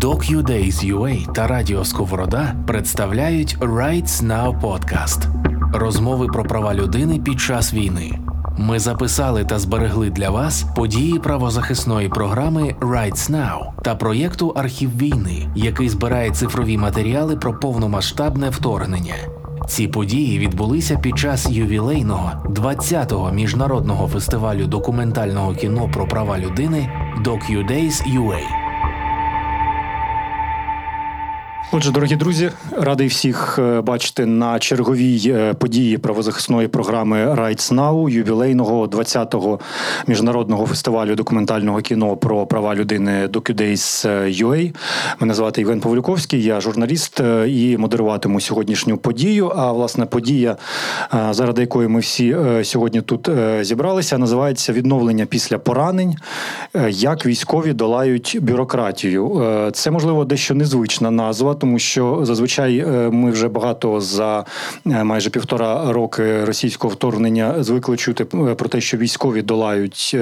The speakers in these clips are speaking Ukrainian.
DocuDays.ua та Радіо Сковорода представляють Rights Now Podcast – розмови про права людини під час війни. Ми записали та зберегли для вас події правозахисної програми Rights Now та проєкту Архів війни, який збирає цифрові матеріали про повномасштабне вторгнення. Ці події відбулися під час ювілейного 20-го міжнародного фестивалю документального кіно про права людини DocuDays UA. Отже, дорогі друзі, радий всіх е, бачити на черговій е, події правозахисної програми Rights Now, ювілейного 20-го міжнародного фестивалю документального кіно про права людини DocuDays UA. Мене звати Євген Павлюковський, я журналіст е, і модеруватиму сьогоднішню подію. А власне подія, заради якої ми всі сьогодні тут зібралися, називається Відновлення після поранень, як військові долають бюрократію. Це можливо дещо незвична назва тому що зазвичай е, ми вже багато за е, майже півтора роки російського вторгнення звикли чути е, про те, що військові долають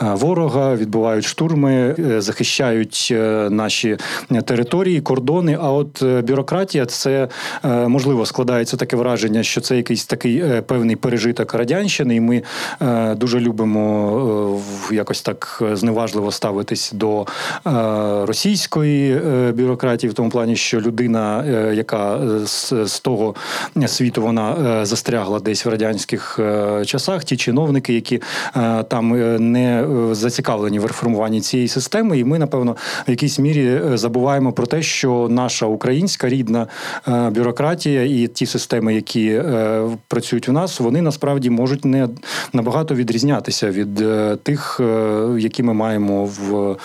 ворога, відбувають штурми, захищають наші території, кордони. А от бюрократія це можливо складається таке враження, що це якийсь такий певний пережиток радянщини, і ми дуже любимо якось так зневажливо ставитись до російської бюрократії в тому плані плані, що людина, е, яка е, з, того світу вона е, застрягла десь в радянських часах, ті чиновники, які там не зацікавлені в реформуванні цієї системи, і ми, напевно, в якійсь мірі забуваємо про те, що наша українська рідна бюрократія і ті системи, які працюють у нас, вони насправді можуть не набагато відрізнятися від тих, які ми маємо в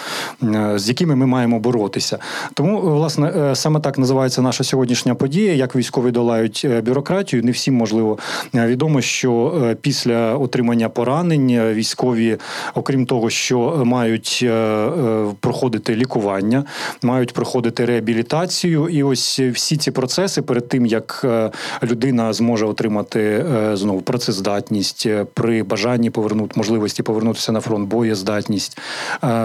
з якими ми маємо боротися. Тому, власне, саме так називається наша сьогоднішня подія, як військові долають е, бюрократію. Не всім можливо е, відомо, що е, після отримання поранень військові, окрім того, що мають проходити лікування, мають проходити реабілітацію, і ось всі ці процеси перед тим як людина зможе отримати знову працездатність при бажанні повернути можливості повернутися на фронт, боєздатність,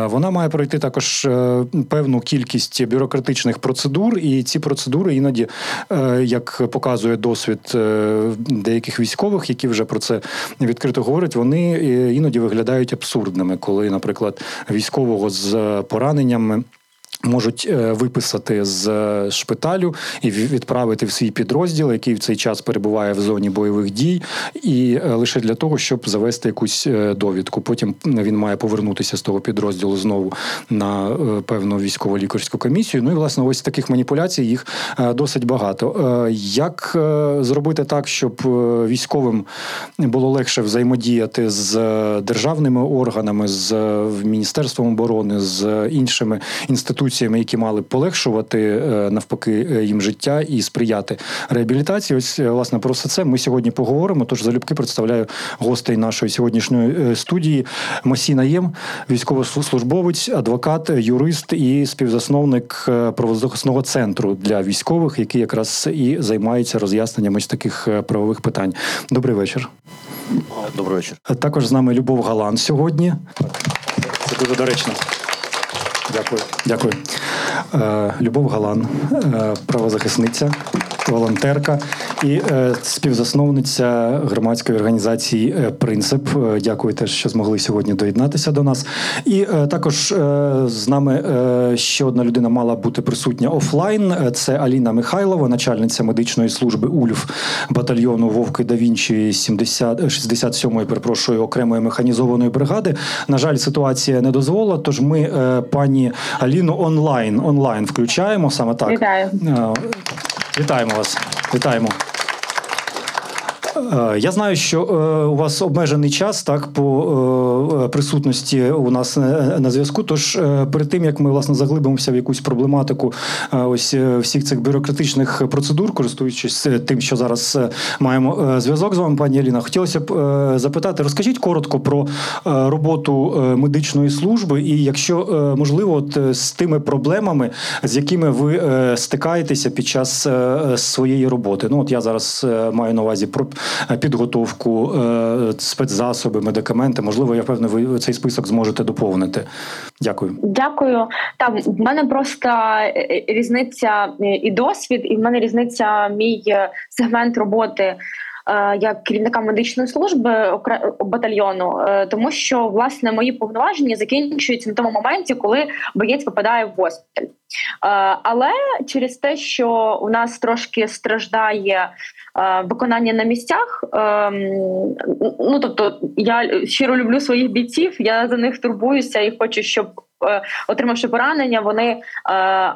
вона має пройти також певну кількість бюрократичних процедур процедур, і ці процедури іноді, е, як показує досвід е, деяких військових, які вже про це відкрито говорять, вони е, іноді виглядають абсурдними, коли, наприклад, військового з пораненнями. Можуть е, виписати з е, шпиталю і відправити в свій підрозділ, який в цей час перебуває в зоні бойових дій, і е, лише для того, щоб завести якусь довідку. Потім він має повернутися з того підрозділу знову на певну військово-лікарську комісію. Ну і власне, ось таких маніпуляцій їх досить багато. Як зробити так, щоб військовим було легше взаємодіяти з державними органами, з міністерством оборони, з іншими інституціями? Інституціями, які мали полегшувати е, навпаки е, їм життя і сприяти реабілітації. Ось е, власне про все це ми сьогодні поговоримо. Тож залюбки представляю гостей нашої сьогоднішньої студії. Масіна Єм, військовослужбовець, адвокат, юрист і співзасновник правозахисного центру для військових, який якраз і займається роз'ясненням ось таких правових питань. Добрий вечір. Добрий вечір. Також з нами Любов Галан сьогодні. Це дуже доречно. Дякую. Дякую. Е, Любов Галан, е, правозахисниця, волонтерка і е, співзасновниця громадської організації Принцип. Дякую теж, що змогли сьогодні доєднатися до нас. І також з нами ще одна людина мала бути присутня офлайн. Це Аліна Михайлова, начальниця медичної служби УЛЬФ батальйону Вовки да Вінчі 70, 67-ї, перепрошую, окремої механізованої бригади. На жаль, ситуація не дозволила. Тож ми пані Аліну онлайн онлайн включаємо саме так. Вітаю. Вітаємо вас. Вітаємо. Е, я знаю, що е, у вас обмежений час так по е, присутності у нас на зв'язку. Тож перед тим як ми власне заглибимося в якусь проблематику, ось всіх цих бюрократичних процедур, користуючись тим, що зараз маємо зв'язок з вами, пані Аліна, хотілося б запитати, розкажіть коротко про роботу медичної служби, і якщо можливо, от з тими проблемами, з якими ви стикаєтеся під час своєї роботи. Ну от я зараз маю на увазі про підготовку, спецзасоби, медикаменти. Можливо, я певне, ви цей список зможете доповнити. Дякую. Дякую. Там в мене просто різниця і досвід, і в мене різниця мій сегмент роботи. Е, як керівника медичної служби батальйону, е, тому що власне мої повноваження закінчуються на тому моменті, коли боєць попадає в госпіталь. Е, але через те, що у нас трошки страждає виконання на місцях, ем, ну тобто я щиро люблю своїх бійців, я за них турбуюся і хочу, щоб Е, отримавши поранення, вони е,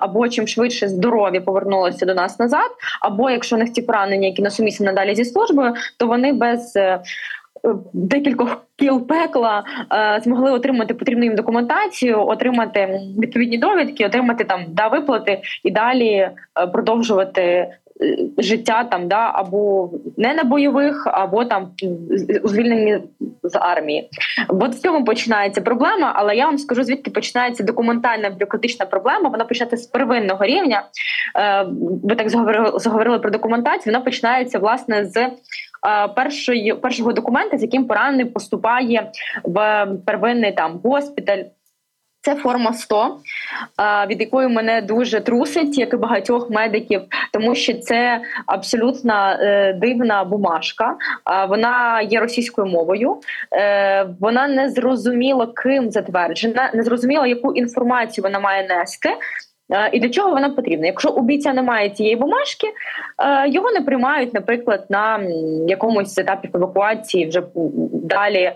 або чим швидше здорові повернулися до нас назад, або якщо у них ті поранення, які насумісні надалі зі службою, то вони без е, Декількох кіл пекла е, змогли отримати потрібну їм документацію, отримати відповідні довідки, отримати там да виплати і далі е, продовжувати Е, життя там, да, або не на бойових, або там у звільненні з армії. От в цьому починається проблема, але я вам скажу, звідки починається документальна бюрократична проблема. Вона починається з первинного рівня. Е, ви так заговорили, заговорили про документацію. Вона починається власне з. Е, першої першого документа, з яким поранений поступає в первинний там госпіталь це форма 100, від якої мене дуже трусить, як і багатьох медиків, тому що це абсолютно е, дивна бумажка. Вона є російською мовою, е, вона не зрозуміло ким затверджена, не зрозуміло, яку інформацію вона має нести. Е, і для чого вона потрібна? Якщо у бійця немає цієї бумажки, е, його не приймають, наприклад, на якомусь етапі евакуації вже далі е,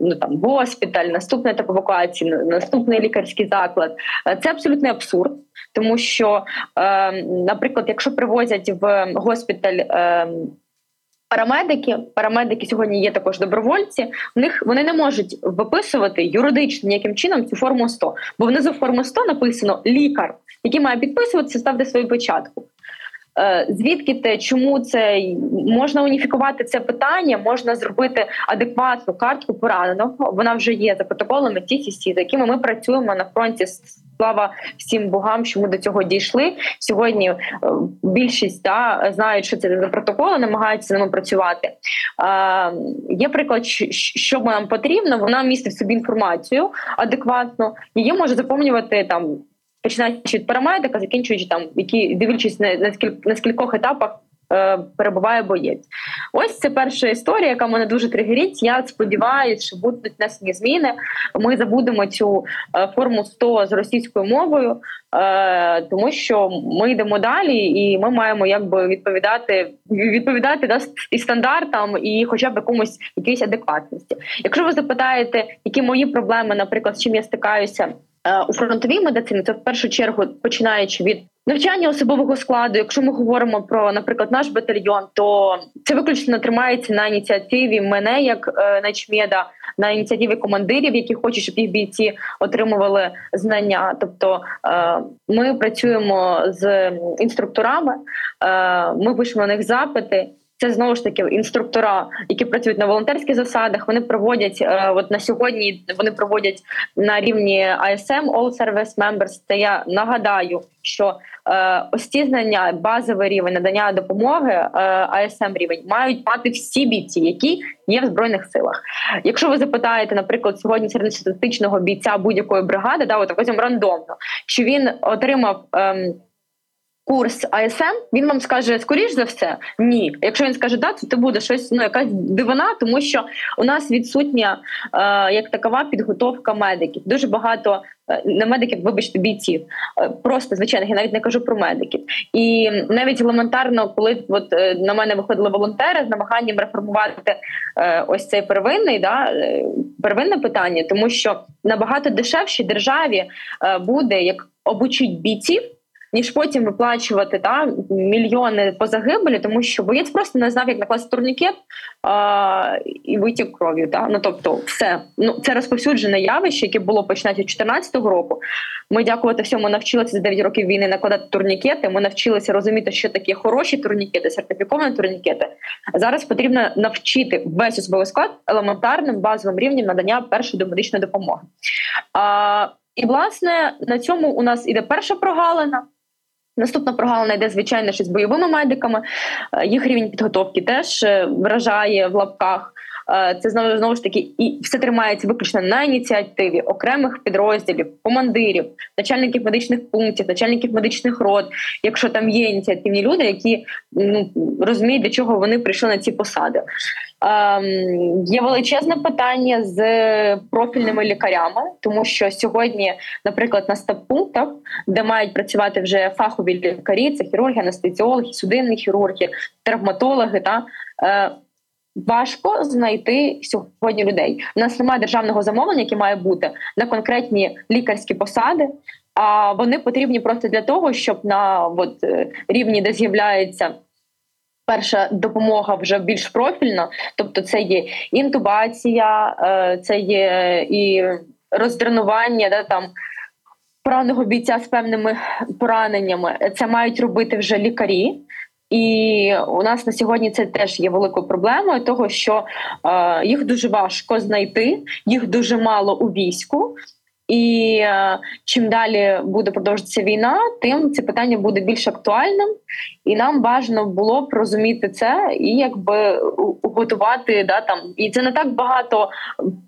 ну там госпіталь, наступний етап евакуації, наступний лікарський заклад. Це абсолютний абсурд, тому що, наприклад, якщо привозять в госпіталь. Парамедики, парамедики сьогодні є також добровольці. В них вони не можуть виписувати юридично ніяким чином цю форму 100, бо внизу форму 100 написано лікар, який має підписуватися, ставити свою початку. Е, звідки те, чому це можна уніфікувати це питання, можна зробити адекватну картку пораненого. Вона вже є за протоколами ТІСІСІ, за якими ми працюємо на фронті. Слава всім богам, що ми до цього дійшли сьогодні. Е, більшість да, знають, що це за протоколи, намагаються з ними працювати. Е, Є приклад, що нам потрібно. Вона містить в собі інформацію адекватно, її може заповнювати там починаючи від парамедика, закінчуючи там, які дивлячись на на, скіль, на скількох етапах е, перебуває боєць. Ось це перша історія, яка мене дуже тригерить. Я сподіваюся, що будуть внесені зміни. Ми забудемо цю е, форму 100 з російською мовою, е, тому що ми йдемо далі, і ми маємо якби відповідати відповідати да, і стандартам, і хоча б якомусь якійсь адекватності. Якщо ви запитаєте, які мої проблеми, наприклад, з чим я стикаюся. Е, у фронтовій медицині це в першу чергу починаючи від навчання особового складу. Якщо ми говоримо про, наприклад, наш батальйон, то це виключно тримається на ініціативі мене як е, начмеда, на ініціативі командирів, які хочуть, щоб їх бійці отримували знання. Тобто е, ми працюємо з інструкторами, ми пишемо на них запити. Це знову ж таки інструктора, які працюють на волонтерських засадах. Вони проводять е, от на сьогодні. Вони проводять на рівні ISM, All Service Members. Це я нагадаю, що е, ось ці знання, базовий рівень надання допомоги, е, ISM рівень мають мати всі бійці, які є в збройних силах. Якщо ви запитаєте, наприклад, сьогодні середньостатистичного бійця будь-якої бригади, да, от візьмемо рандомно, що він отримав. Е, курс АСМ, він вам скаже скоріш за все ні. Якщо він скаже да, то це буде щось ну якась дивина, тому що у нас відсутня е, як такова підготовка медиків. Дуже багато е, не медиків, вибачте, бійців, е, просто звичайних, я навіть не кажу про медиків. І навіть елементарно, коли от е, на мене виходили волонтери з намаганням реформувати е, ось цей первинний да е, первинне питання, тому що набагато дешевші державі буде як обучить бійців ніж потім виплачувати та мільйони по загибелі, тому що боєць просто не знав, як накласти турнікет а, і витік кров'ю. Та ну тобто, все ну це розповсюджене явище, яке було починається 2014 року. Ми дякувати всьому навчилися за 9 років війни накладати турнікети. Ми навчилися розуміти, що таке хороші турнікети, сертифіковані турнікети. Зараз потрібно навчити весь особовий склад елементарним базовим рівнем надання першої домедичної допомоги. А, І власне на цьому у нас іде перша прогалина. Наступна прогалина йде, звичайно, що з бойовими медиками. Е, їх рівень підготовки теж е, вражає в лапках. Е, це знову знову ж таки, і все тримається виключно на ініціативі окремих підрозділів, командирів, начальників медичних пунктів, начальників медичних рот. Якщо там є ініціативні люди, які ну розуміють, для чого вони прийшли на ці посади. Ем, Є величезне питання з профільними лікарями, тому що сьогодні, наприклад, на стаб-пунктах, де мають працювати вже фахові лікарі, це хірурги, анестезіологи, судинні хірурги, травматологи, та е, важко знайти сьогодні людей. У нас немає державного замовлення, яке має бути на конкретні лікарські посади. А вони потрібні просто для того, щоб на от, е, рівні, де з'являється перша допомога вже більш профільна, тобто це є інтубація, е, це є і роздренування, да, там пораненого бійця з певними пораненнями. Це мають робити вже лікарі. І у нас на сьогодні це теж є великою проблемою, того що е, їх дуже важко знайти, їх дуже мало у війську. І е, чим далі буде продовжуватися війна, тим це питання буде більш актуальним, і нам важливо було б розуміти це і якби готувати да там. І це не так багато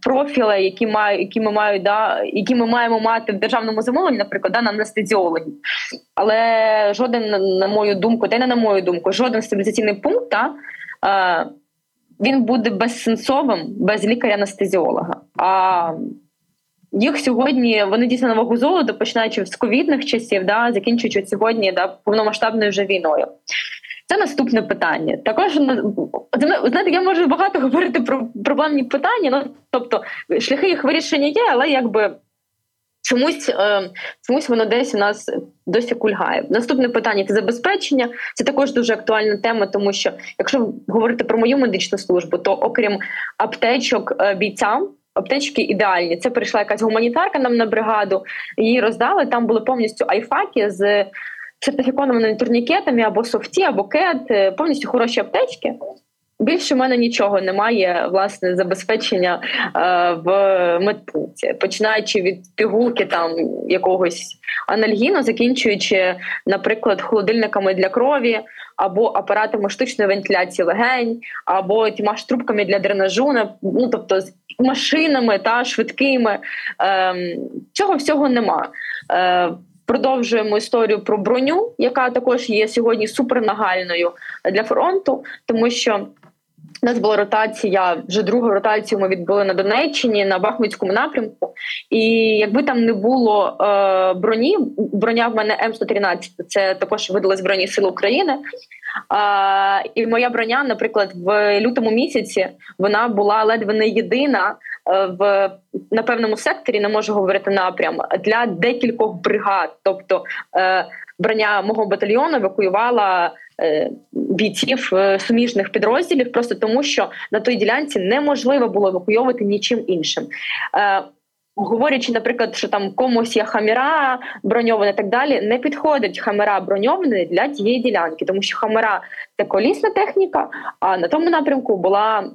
профілей, які мають, які ми мають, да, які ми маємо мати в державному замовленні, наприклад, да, на анестезіологів. Але жоден, на мою думку, та й не на мою думку, жоден стабілізаційний пункт та, е, він буде безсенсовим без лікаря-анестезіолога. А їх сьогодні вони дійсно на вагу золота, починаючи з ковідних часів, да, закінчуючи сьогодні да, повномасштабною вже війною. Це наступне питання. Також ну, знаєте, я можу багато говорити про проблемні питання. Ну тобто шляхи їх вирішення є, але якби чомусь е, чомусь воно десь у нас досі кульгає. Наступне питання це забезпечення. Це також дуже актуальна тема, тому що якщо говорити про мою медичну службу, то окрім аптечок е, бійцям. Аптечки ідеальні. Це прийшла якась гуманітарка нам на бригаду. Її роздали. Там були повністю айфаки з сертифікованими турнікетами або софті, або кет, е, повністю хороші аптечки. Більше в мене нічого немає власне забезпечення е, в медпункті, починаючи від пігулки там якогось анальгіну, закінчуючи, наприклад, холодильниками для крові, або апаратами штучної вентиляції легень, або тіма ж трубками для дренажу, ну тобто з машинами та швидкими. Е, цього всього нема. Е, Продовжуємо історію про броню, яка також є сьогодні супернагальною для фронту, тому що у нас була ротація, вже другу ротацію ми відбули на Донеччині на Бахмутському напрямку. І якби там не було е, броні, броня в мене М113, це також видали Збройні Сили України. Е, і моя броня, наприклад, в лютому місяці вона була ледве не єдина е, в на певному секторі, не можу говорити напрям для декількох бригад. Тобто е, броня мого батальйону евакуювала Е, бійців е, суміжних підрозділів, просто тому що на той ділянці неможливо було евакуйовувати нічим іншим. Е, говорячи, наприклад, що там комусь є хамера броньована і так далі, не підходить хамера броньована для тієї ділянки, тому що хамера це колісна техніка. А на тому напрямку була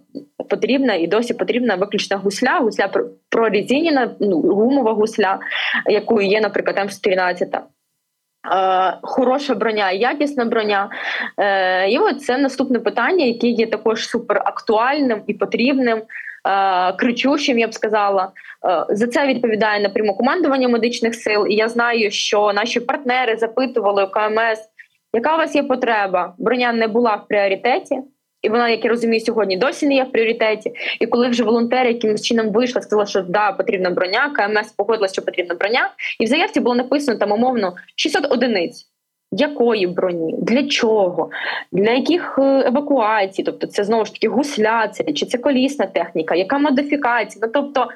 потрібна і досі потрібна виключно гусля, гусля прорезинена, ну гумова гусля, якою є, наприклад, М113. Е, хороша броня, якісна броня. Е, і от це наступне питання, яке є також суперактуальним і потрібним, е, кричущим, я б сказала. За це відповідає напряму командування медичних сил. І я знаю, що наші партнери запитували у КМС, яка у вас є потреба. Броня не була в пріоритеті. І вона, як я розумію, сьогодні досі не є в пріоритеті. І коли вже волонтери якимось чином вийшла, сказала, що да, потрібна броня, КМС погодила, що потрібна броня, і в заявці було написано там умовно 600 одиниць. Якої броні, для чого, для яких е, евакуацій? Тобто, це знову ж таки гусляція, чи це колісна техніка, яка модифікація? Ну тобто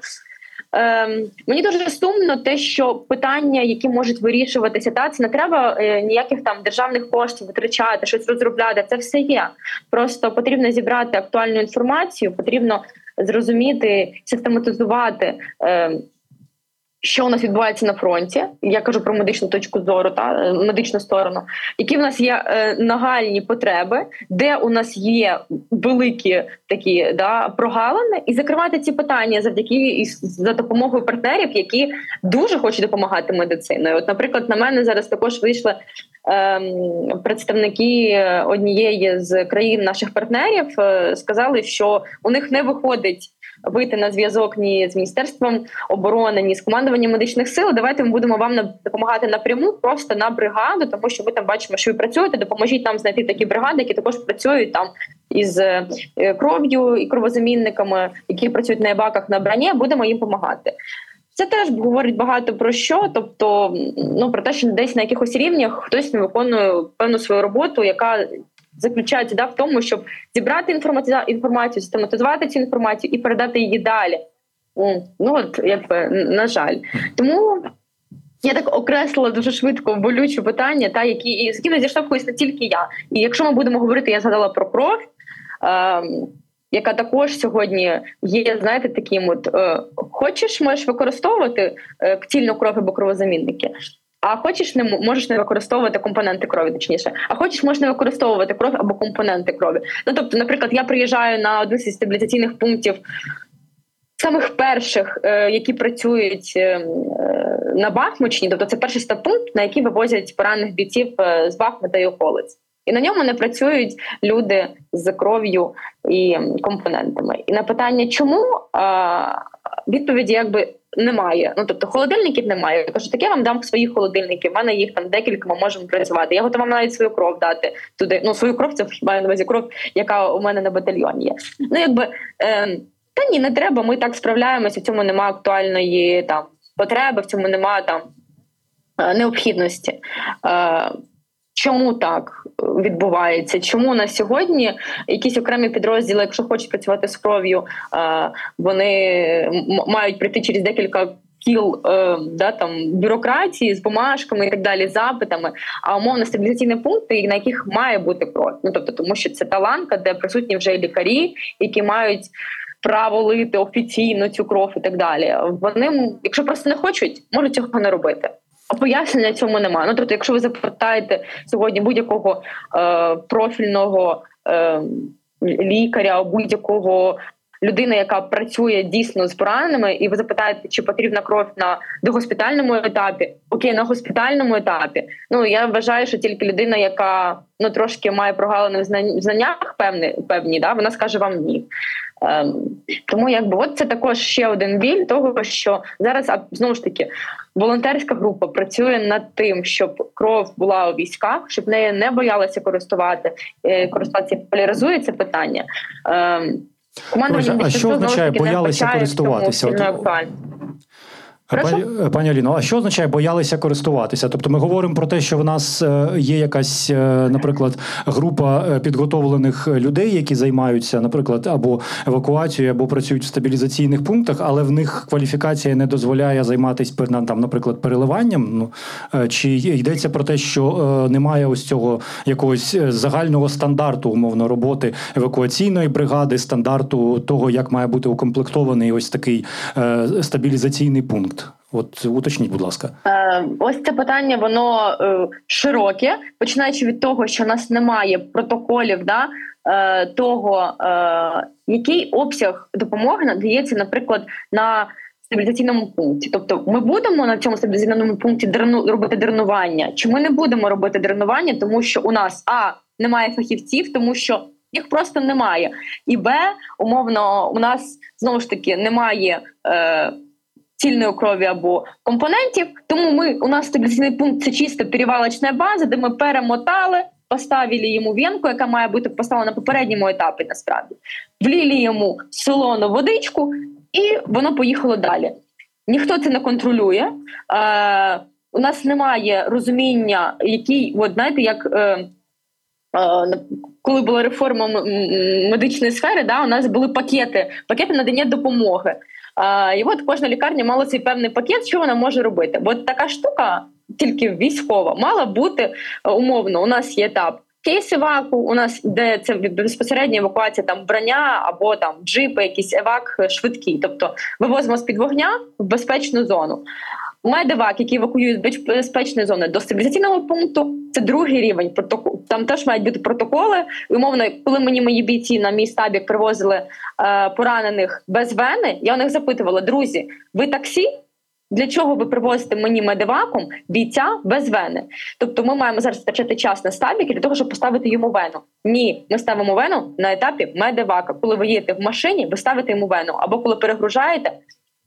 Ем, Мені дуже сумно те, що питання, які можуть вирішуватися, та це не треба е, ніяких там державних коштів витрачати, щось розробляти. Це все є. Просто потрібно зібрати актуальну інформацію, потрібно зрозуміти, систематизувати. Е, що у нас відбувається на фронті? Я кажу про медичну точку зору, та е, медичну сторону, які в нас є е, нагальні потреби, де у нас є великі такі да прогалини, і закривати ці питання завдяки і за допомогою партнерів, які дуже хочуть допомагати медициною. От, наприклад, на мене зараз також вийшли ем, представники однієї з країн наших партнерів е, сказали, що у них не виходить вийти на зв'язок ні з міністерством оборони, ні з командуванням медичних сил. Давайте ми будемо вам допомагати напряму, просто на бригаду, тому що ми там бачимо, що ви працюєте. Допоможіть нам знайти такі бригади, які також працюють там із е, кров'ю і кровозамінниками, які працюють на ебаках на броні. Будемо їм допомагати. Це теж говорить багато про що, тобто ну про те, що десь на якихось рівнях хтось не виконує певну свою роботу, яка заключається да, в тому, щоб зібрати інформаці- інформацію, систематизувати цю інформацію і передати її далі. Ну от якби на жаль, тому. Я так окреслила дуже швидко болюче питання, та які і з якими зіштовхуюсь не тільки я. І якщо ми будемо говорити, я згадала про кров, ем, яка також сьогодні є, знаєте, таким от е, хочеш, можеш використовувати е, ктільну кров або кровозамінники. А хочеш не можеш не використовувати компоненти крові, точніше. А хочеш, можеш не використовувати кров або компоненти крові. Ну тобто, наприклад, я приїжджаю на один зі стабілізаційних пунктів самих перших, е, які працюють е, е, на Бахмучні, тобто це перший стаб-пункт, на який вивозять поранених бійців з Бахмута і околиць. І на ньому не працюють люди з кров'ю і компонентами. І на питання, чому відповіді якби немає. Ну тобто холодильників немає. Я кажу, так я вам дам свої холодильники. В мене їх там декілька, ми можемо працювати. Я готова навіть свою кров дати туди. Ну свою кров це маю на увазі кров, яка у мене на батальйоні є. Ну якби е, та ні, не треба. Ми так справляємося. В цьому немає актуальної там потреби, в цьому немає там е, необхідності. Е, Чому так відбувається? Чому на сьогодні якісь окремі підрозділи, якщо хочуть працювати з кров'ю, е, вони мають пройти через декілька кіл е, да, там, бюрократії з бумажками і так далі, запитами, а умовно стабілізаційні пункти, на яких має бути кров. Ну тобто, тому що це таланка, де присутні вже лікарі, які мають. Право лити офіційно цю кров і так далі. Вони, якщо просто не хочуть, можуть цього не робити. Пояснення цьому немає. Ну тобто, якщо ви запитаєте сьогодні будь-якого е, профільного е, лікаря, будь-якого людини, яка працює дійсно з пораненими, і ви запитаєте, чи потрібна кров на догоспітальному етапі, окей, на госпітальному етапі. Ну я вважаю, що тільки людина, яка ну трошки має прогалини в знаннях, певні, певні, да, вона скаже вам ні. Ем, тому якби от це також ще один біль того, що зараз а, знову ж таки волонтерська група працює над тим, щоб кров була у військах, щоб нею не боялися користувати, е, користуватися популяризує це питання. Ем, Друзі, а що означає боялися користуватися? От-? Пані, пані Аліно, а що означає боялися користуватися? Тобто ми говоримо про те, що в нас е, є якась, е, наприклад, група е, підготовлених людей, які займаються, наприклад, або евакуацією, або працюють в стабілізаційних пунктах, але в них кваліфікація не дозволяє займатися там, наприклад, переливанням. Ну е, чи йдеться про те, що е, немає ось цього якогось е, загального стандарту умовно роботи евакуаційної бригади, стандарту того, як має бути укомплектований ось такий е, стабілізаційний пункт. От уточніть, будь ласка. Е, Ось це питання, воно е, широке, починаючи від того, що в нас немає протоколів, да, е, того, який обсяг допомоги надається, наприклад, на стабілізаційному пункті. Тобто, ми будемо на цьому стабілізаційному пункті дрену робити дренування, чи ми не будемо робити дренування, тому що у нас а немає фахівців, тому що їх просто немає, і б умовно у нас знову ж таки немає. Е, цільної крові або компонентів. Тому ми у нас стабілізаційний пункт це чисто перевалочна база, де ми перемотали, поставили йому венку, яка має бути поставлена на попередньому етапі. Насправді влілі йому солону водичку, і воно поїхало далі. Ніхто це не контролює. Е, у нас немає розуміння, який, от знаєте, як. Е, е, коли була реформа медичної сфери, да, у нас були пакети, пакети надання допомоги. І от кожна лікарня мала свій певний пакет, що вона може робити. Бо така штука, тільки військова, мала бути е, умовно. У нас є етап кейс еваку, у нас де це безпосередня евакуація там броня або там джипи, якісь евак е, швидкі. Тобто вивозимо з під вогня в безпечну зону. Медевак, які евакуюють з безпечної зони до стабілізаційного пункту, це другий рівень протоколу. Там теж мають бути протоколи. Умовно, коли мені мої бійці на мій стабік привозили е, поранених без вени, я у них запитувала: друзі, ви таксі? Для чого ви привозите мені медиваком бійця без вени? Тобто ми маємо зараз втрачати час на стабіки для того, щоб поставити йому вену. Ні, ми ставимо вену на етапі медивака. Коли ви їдете в машині, ви ставите йому вену, або коли перегружаєте,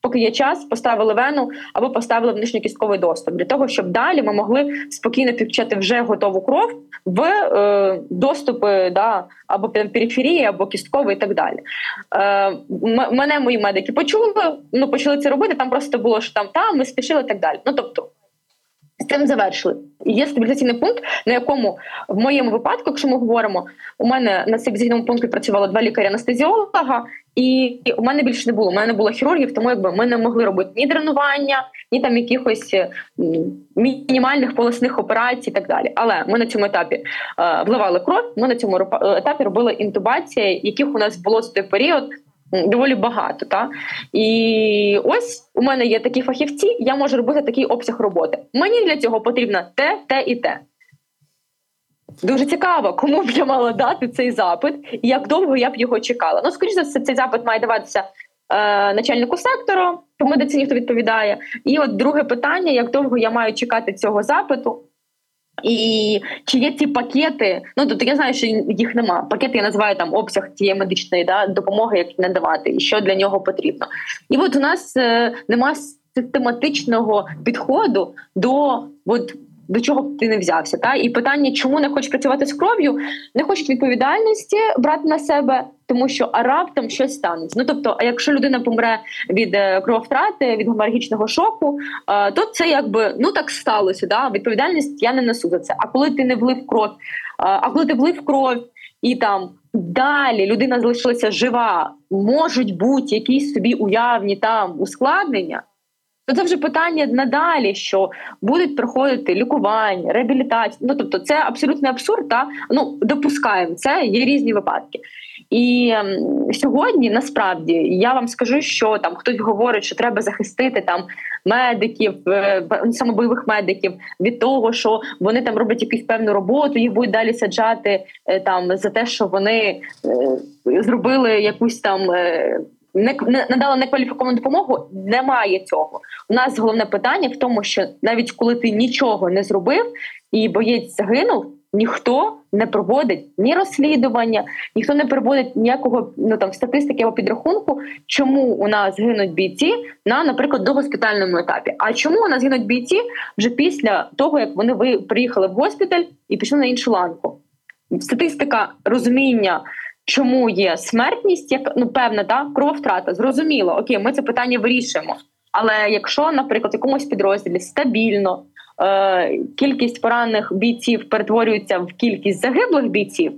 поки є час, поставили вену або поставили внутрішньокістковий доступ для того, щоб далі ми могли спокійно підключати вже готову кров в е, доступи да, або периферії, або кістковий і так далі. Е, мене мої медики почули, ну почали це робити. Там просто було що там там ми спішили і так далі. Ну тобто. З цим завершили. Є стабілізаційний пункт, на якому в моєму випадку, якщо ми говоримо, у мене на стабілізаційному пункті працювало два лікаря-анестезіолога, і у мене більше не було. У мене не було хірургів, тому якби ми не могли робити ні тренування, ні там якихось мінімальних полосних операцій, і так далі. Але ми на цьому етапі е, вливали кров. Ми на цьому ропа- етапі робили інтубації, яких у нас було за той період. Доволі багато, та і ось у мене є такі фахівці. Я можу робити такий обсяг роботи. Мені для цього потрібно те, те і те. Дуже цікаво, кому б я мала дати цей запит і як довго я б його чекала. Ну, скоріш за все, цей запит має даватися е, начальнику сектору по медицині, хто відповідає. І от друге питання: як довго я маю чекати цього запиту? І чи є ці пакети? Ну тобто я знаю, що їх нема. Пакети я називаю там обсяг цієї медичної да, допомоги, як надавати, і що для нього потрібно. І от у нас е, нема систематичного підходу до от, до чого б ти не взявся. Та і питання, чому не хочуть працювати з кров'ю, не хочуть відповідальності брати на себе, тому що а раптом щось станеться. Ну тобто, а якщо людина помре від е, крововтрати, від геморрагічного шоку, е, то це якби ну так сталося. Да? Відповідальність я не несу за це. А коли ти не влив кров, е, а коли ти влив кров і там. Далі людина залишилася жива, можуть бути якісь собі уявні там ускладнення, то це вже питання надалі, що будуть проходити лікування, реабілітація. Ну тобто, це абсолютний абсурд. Та ну допускаємо це, є різні випадки. І ем, сьогодні насправді я вам скажу, що там хтось говорить, що треба захистити там медиків, е, саме бойових медиків від того, що вони там роблять якусь певну роботу, їх будуть далі саджати е, там за те, що вони е, зробили якусь там. Не, не надала некваліфіковану допомогу, немає цього. У нас головне питання в тому, що навіть коли ти нічого не зробив і боєць загинув, ніхто не проводить ні розслідування, ніхто не проводить ніякого ну там статистики або підрахунку, чому у нас гинуть бійці на, наприклад, догоспітальному етапі. А чому у нас гинуть бійці вже після того, як вони приїхали в госпіталь і пішли на іншу ланку? Статистика розуміння. Чому є смертність, як ну певна та крововтрата? Зрозуміло, окей, ми це питання вирішуємо. Але якщо, наприклад, в якомусь підрозділі стабільно е, кількість поранених бійців перетворюється в кількість загиблих бійців,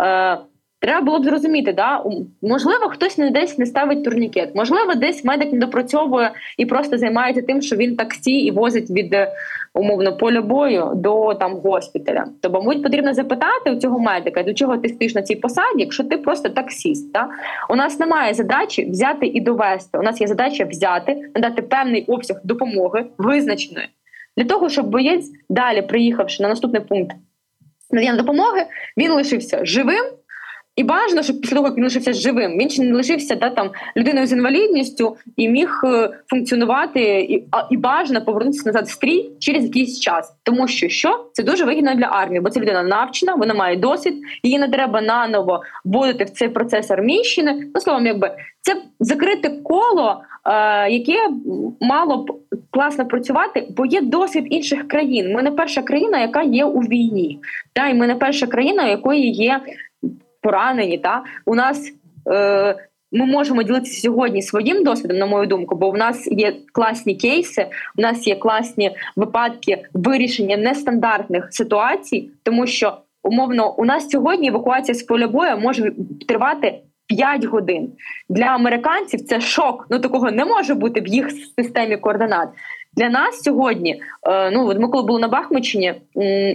е, треба було б зрозуміти, да можливо, хтось не десь не ставить турнікет, можливо, десь медик не допрацьовує і просто займається тим, що він таксі і возить від е, умовно поля бою до там госпіталя. То, мабуть, потрібно запитати у цього медика, до чого ти стоїш на цій посаді, якщо ти просто таксіст. Да? У нас немає задачі взяти і довести. У нас є задача взяти, надати певний обсяг допомоги визначеної для того, щоб боєць далі, приїхавши на наступний пункт надання допомоги, він лишився живим. І бажано, щоб після того, як він лишився живим, він ще не лишився да, там, людиною з інвалідністю і міг е, функціонувати і, і бажано повернутися назад в стрій через якийсь час. Тому що що це дуже вигідно для армії, бо ця людина навчена, вона має досвід, її не треба наново вводити в цей процес армійщини. Ну словом, якби це закрите коло, е, яке мало б класно працювати, бо є досвід інших країн. Ми не перша країна, яка є у війні. Та, і ми не перша країна, у якої є поранені. Та у нас е, ми можемо ділитися сьогодні своїм досвідом, на мою думку, бо в нас є класні кейси, у нас є класні випадки вирішення нестандартних ситуацій, тому що умовно у нас сьогодні евакуація з поля бою може тривати. 5 годин для американців це шок. Ну такого не може бути в їх системі координат. Для нас сьогодні, е, ну ми коли були на Бахмучині,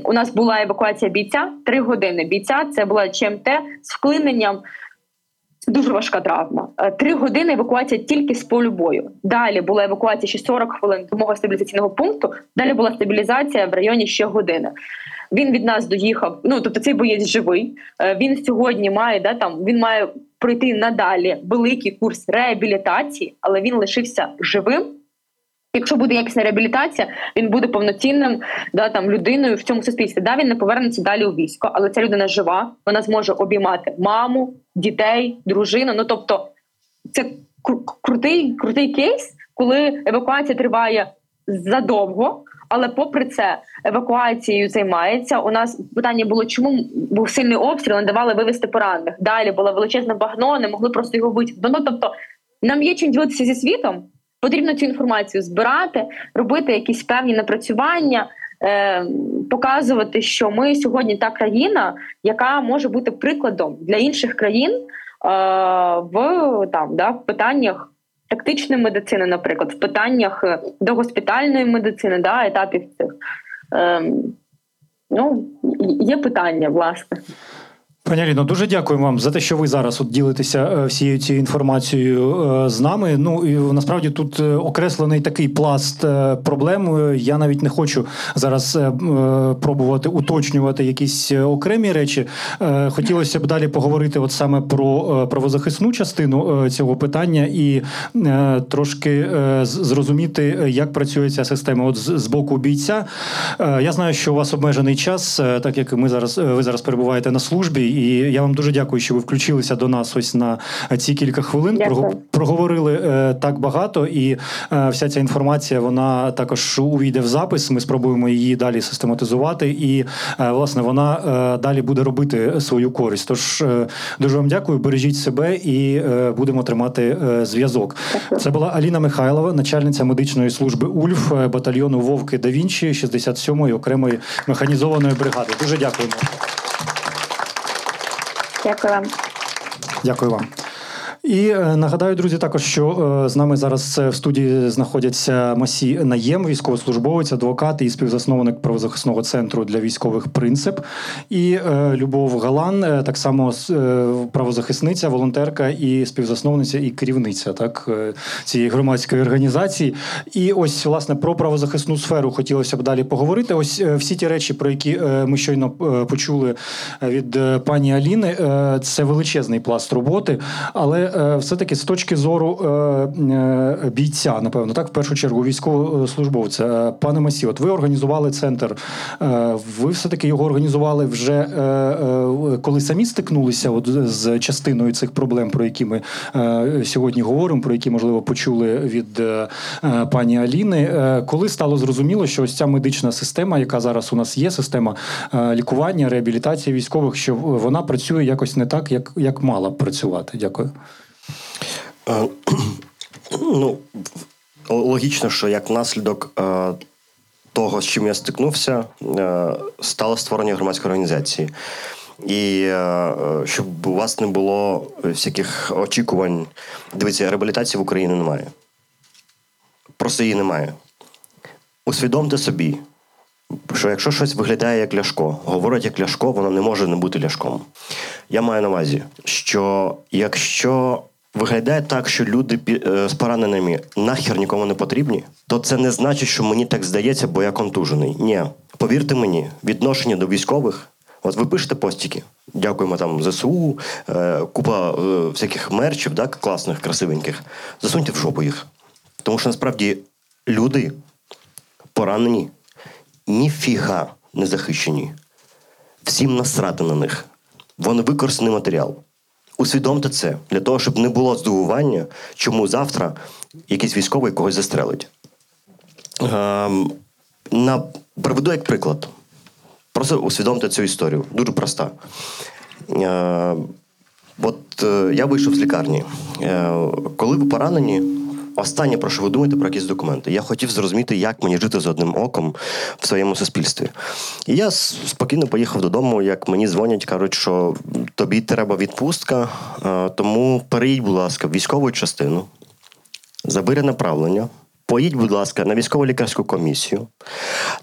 у нас була евакуація бійця 3 години. Бійця це була ЧМТ з вклиненням. Дуже важка травма. Е, Три години евакуація тільки з полю бою. Далі була евакуація ще 40 хвилин до мого стабілізаційного пункту. Далі була стабілізація в районі ще години. Він від нас доїхав. Ну тобто цей боєць живий. Е, Він сьогодні має да там він має пройти надалі великий курс реабілітації, але він лишився живим Якщо буде якісна реабілітація, він буде повноцінним да, там, людиною в цьому суспільстві. Да, він не повернеться далі у військо, але ця людина жива, вона зможе обіймати маму, дітей, дружину. Ну тобто, це крутий, крутий кейс, коли евакуація триває задовго. Але попри це евакуацією займається. У нас питання було, чому був сильний обстріл, не давали вивезти поранених. Далі було величезне багно, не могли просто його витягнути. Ну тобто, нам є чим ділитися зі світом. Потрібно цю інформацію збирати, робити якісь певні напрацювання, е, показувати, що ми сьогодні та країна, яка може бути прикладом для інших країн е, в там да в питаннях тактичної медицини, наприклад, в питаннях е, догоспітальної медицини, да, етапів цих. Е, ну, є питання, власне. Пані Аліно, дуже дякуємо вам за те, що ви зараз от ділитеся е, всією цією інформацією е, з нами. Ну і насправді тут е, окреслений такий пласт проблем. Я навіть не хочу зараз пробувати уточнювати якісь окремі речі. Хотілося б далі поговорити от саме про правозахисну частину цього питання і трошки зрозуміти, як працює ця система. От з боку бійця. Я знаю, що у вас обмежений час, так як ми зараз ви зараз перебуваєте на службі, і я вам дуже дякую, що ви включилися до нас ось на ці кілька хвилин. Дякую. Прого- Проговорили е, так багато, і е, вся ця інформація вона також увійде в запис. Ми спробуємо її далі систематизувати, і е, власне вона е, далі буде робити свою користь. Тож е, дуже вам дякую. Бережіть себе і е, будемо тримати е, зв'язок. Це була Аліна Михайлова, начальниця медичної служби УЛЬФ батальйону Вовки да Вінчі 67-ї окремої механізованої бригади. Дуже дякуємо. Дякую вам. Дякую вам. І е, нагадаю, друзі, також що е, з нами зараз е, в студії знаходяться Масі Наєм, військовослужбовець, адвокат і співзасновник правозахисного центру для військових принцип. І Любов Галан, так само правозахисниця, волонтерка і співзасновниця і керівниця так цієї громадської організації. І ось власне про правозахисну сферу хотілося б далі поговорити. Ось всі ті речі, про які ми щойно почули від пані Аліни, це величезний пласт роботи, але е, все-таки з точки зору е, е, бійця, напевно, так в першу чергу військовослужбовця. Пане Масі, от ви організували центр. Ви все-таки його організували вже коли самі стикнулися от з частиною цих проблем, про які ми сьогодні говоримо, про які можливо почули від пані Аліни. Коли стало зрозуміло, що ось ця медична система, яка зараз у нас є, система е, лікування, реабілітації військових, що вона працює якось не так, як, як мала працювати. Дякую. Е, Ну, логічно, що як наслідок е, того, з чим я стикнувся, е, стало створення громадської організації. І щоб у вас не було всяких очікувань. Дивіться, реабілітації в Україні немає. Просто її немає. Усвідомте собі, що якщо щось виглядає як ляшко, говорить як ляшко, воно не може не бути ляшком. Я маю на увазі, що якщо виглядає так, що люди е, з пораненими нахер нікому не потрібні, то це не значить, що мені так здається, бо я контужений. Ні, повірте мені, відношення до військових. От ви пишете постіки, дякуємо там ЗСУ, е, купа е, всяких мерчів, так, класних, красивеньких. Засуньте в жопу їх. Тому що насправді люди поранені, ніфіга не захищені. Всім насрати на них. Вони використаний матеріал. Усвідомте це для того, щоб не було здивування, чому завтра якийсь військовий когось застрелить. Ем, на, приведу як приклад. Просто усвідомте цю історію. Дуже проста. Е, от е, я вийшов з лікарні. Е, коли ви поранені, останнє про що ви думаєте про якісь документи. Я хотів зрозуміти, як мені жити з одним оком в своєму суспільстві. І я спокійно поїхав додому, як мені дзвонять, кажуть, що тобі треба відпустка, е, тому переїдь, будь ласка, в військову частину, забери направлення. Поїдь, будь ласка, на військово-лікарську комісію.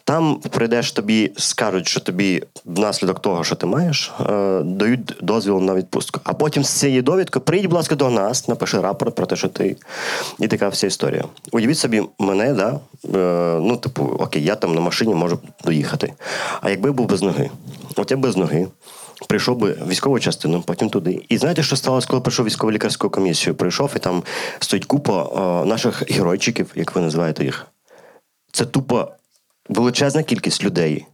Там прийдеш тобі, скажуть, що тобі внаслідок того, що ти маєш, е, дають дозвіл на відпустку. А потім з цієї довідки приїдь, будь ласка, до нас, напиши рапорт про те, що ти. І така вся історія. Уявіть собі, мене, да, е, ну, типу, окей, я там на машині можу доїхати. А якби був без ноги, от я без ноги. Прийшов би військову частину, потім туди. І знаєте, що сталося, коли прийшов в військово лікарську комісію? Прийшов і там стоїть купа е, наших геройчиків, як ви називаєте їх. Це тупо величезна кількість людей,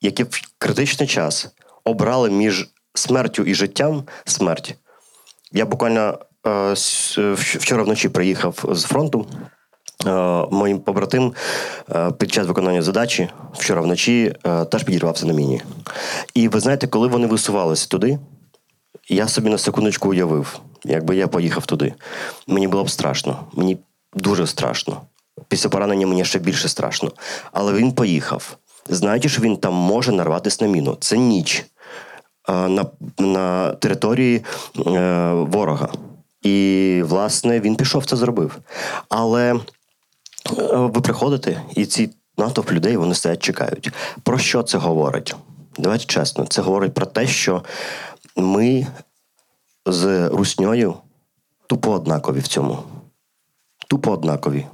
які в критичний час обрали між смертю і життям смерть. Я буквально е, вчора вночі приїхав з фронту. Е, Моїм побратим е, під час виконання задачі вчора вночі е, теж підірвався на міні. І ви знаєте, коли вони висувалися туди, я собі на секундочку уявив, якби я поїхав туди. Мені було б страшно. Мені дуже страшно. Після поранення мені ще більше страшно. Але він поїхав, знаючи, що він там може нарватися на міну. Це ніч на, на території е, ворога. І, власне, він пішов це зробив. Але ви приходите, і ці натовп людей вони стоять, чекають. Про що це говорить? Давайте чесно, це говорить про те, що ми з русньою тупо однакові в цьому. Тупо однакові.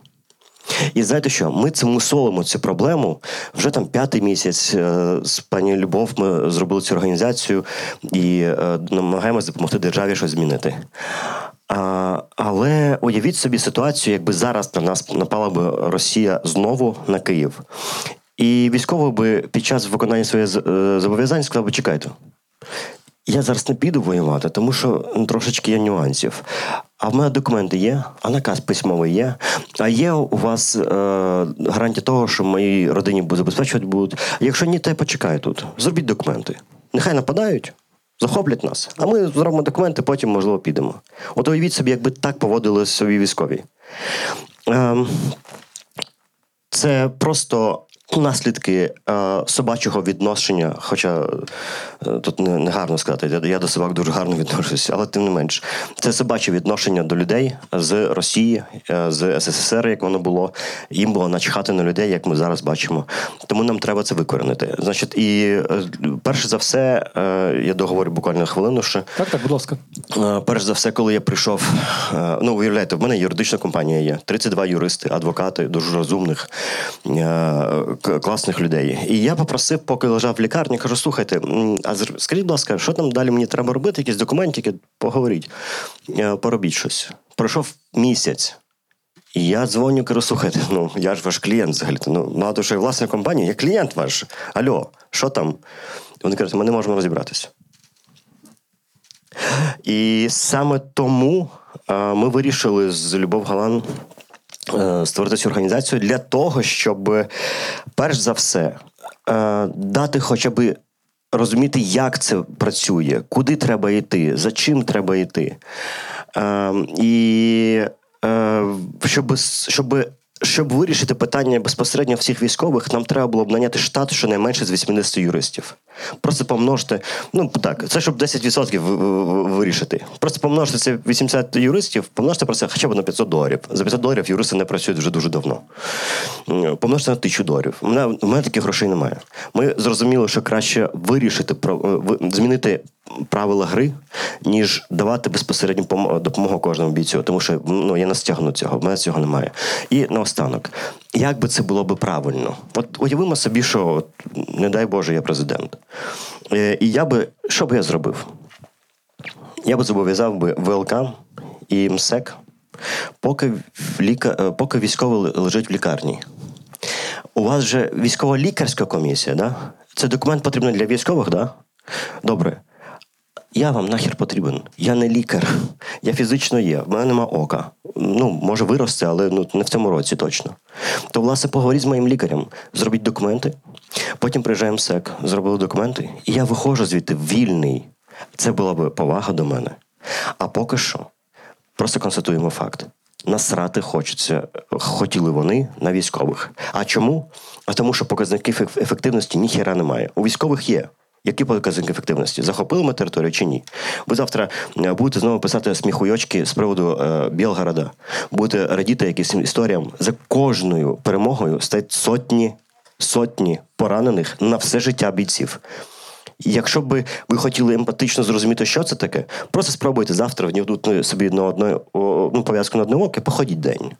І знаєте що? Ми це мусолимо цю проблему вже там п'ятий місяць. е, З пані Любов ми зробили цю організацію і е, намагаємося допомогти державі щось змінити. А, але уявіть собі ситуацію, якби зараз на нас напала би Росія знову на Київ. І військовий би під час виконання своїх е, зобов'язань сказав би, чекайте. Я зараз не піду воювати, тому що ну, трошечки є нюансів. А в мене документи є, а наказ письмовий є. А є у вас е, гарантія того, що моїй родині забезпечувати будуть. Якщо ні, то я почекаю тут. Зробіть документи. Нехай нападають, захоплять нас, а ми зробимо документи, потім, можливо, підемо. От уявіть собі, якби так поводили собі військові. Ем, це просто наслідки е, собачого відношення, хоча е, тут не, не гарно сказати, я, я до собак дуже гарно відношуся, але тим не менш, це собаче відношення до людей з Росії, е, з СССР, як воно було. Їм було начхати на людей, як ми зараз бачимо. Тому нам треба це викоренити. Значить, і е, перше за все, е, я договорю буквально хвилину ще. Так, так, будь ласка. Е, Перш за все, коли я прийшов, е, ну уявляєте, в мене юридична компанія є. 32 юристи, адвокати, дуже розумних, е, класних людей. І я попросив, поки лежав в лікарні, кажу: слухайте, а скажіть, будь ласка, що там далі мені треба робити? Якісь документики, поговоріть, Е, поробіть щось. Пройшов місяць. І я дзвоню, кажу, слухайте, ну я ж ваш клієнт взагалі. Ну, мало що я власна компанія, я клієнт ваш. Альо, що там? Вони кажуть, ми не можемо розібратися. І саме тому е, ми вирішили з Любов Галан створити цю організацію для того, щоб перш за все е, дати хоча б розуміти, як це працює, куди треба йти, за чим треба йти. Е, і е, щоб, щоб, щоб вирішити питання безпосередньо всіх військових, нам треба було б наняти штат щонайменше з 80 юристів. Просто помножте, ну так, це щоб 10% в- в- вирішити. Просто помножте це 80 юристів, помножте про це хоча б на 500 доларів. За 500 доларів юристи не працюють вже дуже давно. Помножте на 1000 доларів. У мене, у мене таких грошей немає. Ми зрозуміли, що краще вирішити про- е, змінити правила гри, ніж давати безпосередню допомогу кожному бійцю, тому що ну, я не стягну цього, в мене цього немає. І наостанок, як би це було би правильно? От уявимо собі, що от, не дай Боже, я президент. Е, І я би, що би я зробив? Я би зобов'язав би ВЛК і МСЕК, поки, ліка... е, поки військовий лежить в лікарні. У вас же військово-лікарська комісія, да? Це документ потрібен для військових, да? Добре. Я вам нахер потрібен. Я не лікар. Я фізично є. В мене нема ока. Ну, може вирости, але ну, не в цьому році точно. То, власне, поговоріть з моїм лікарем, зробіть документи. Потім приїжджає МСЕК, зробили документи, і я виходжу звідти вільний. Це була б повага до мене. А поки що, просто констатуємо факт. Насрати хочеться, хотіли вони на військових. А чому? А тому, що показників ефективності ніхіра немає. У військових є. Які показники ефективності? Захопили ми територію чи ні? Ви завтра е, будете знову писати сміхуйочки з приводу е, Білгорода, будете радіти якимось історіям. За кожною перемогою стоять сотні, сотні поранених на все життя бійців. Якщо б ви хотіли емпатично зрозуміти, що це таке, просто спробуйте завтра вдягнути собі на одне, ну, пов'язку на одне око походіть день.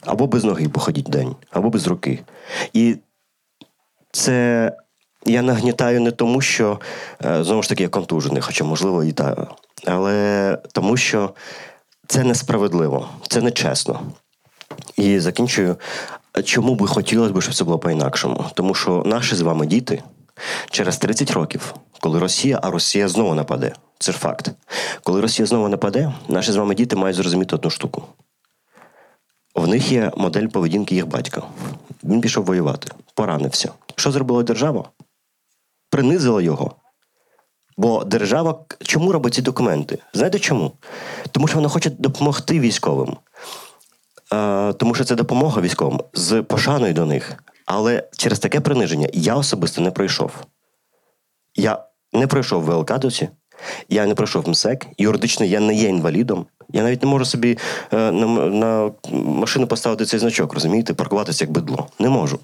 Або без ноги походіть день, або без руки. І це я нагнітаю не тому, що е, знову ж таки я контужений, хоча, можливо, і та, але тому, що це несправедливо, це нечесно. І закінчую. чому би хотілося б, щоб це було по-інакшому? Тому що наші з вами діти через 30 років, коли Росія, а Росія знову нападе. Це ж факт. Коли Росія знову нападе, наші з вами діти мають зрозуміти одну штуку. В них є модель поведінки їх батька. Він пішов воювати, поранився. Що зробила держава? Принизила його. Бо держава чому робить ці документи? Знаєте чому? Тому що вона хоче допомогти військовим. Е, тому що це допомога військовим з пошаною до них. Але через таке приниження я особисто не пройшов. Я не пройшов ВЛК досі, я не пройшов МСЕК. Юридично я не є інвалідом. Я навіть не можу собі е, на, на машину поставити цей значок, розумієте, паркуватися як бидло. Не можу.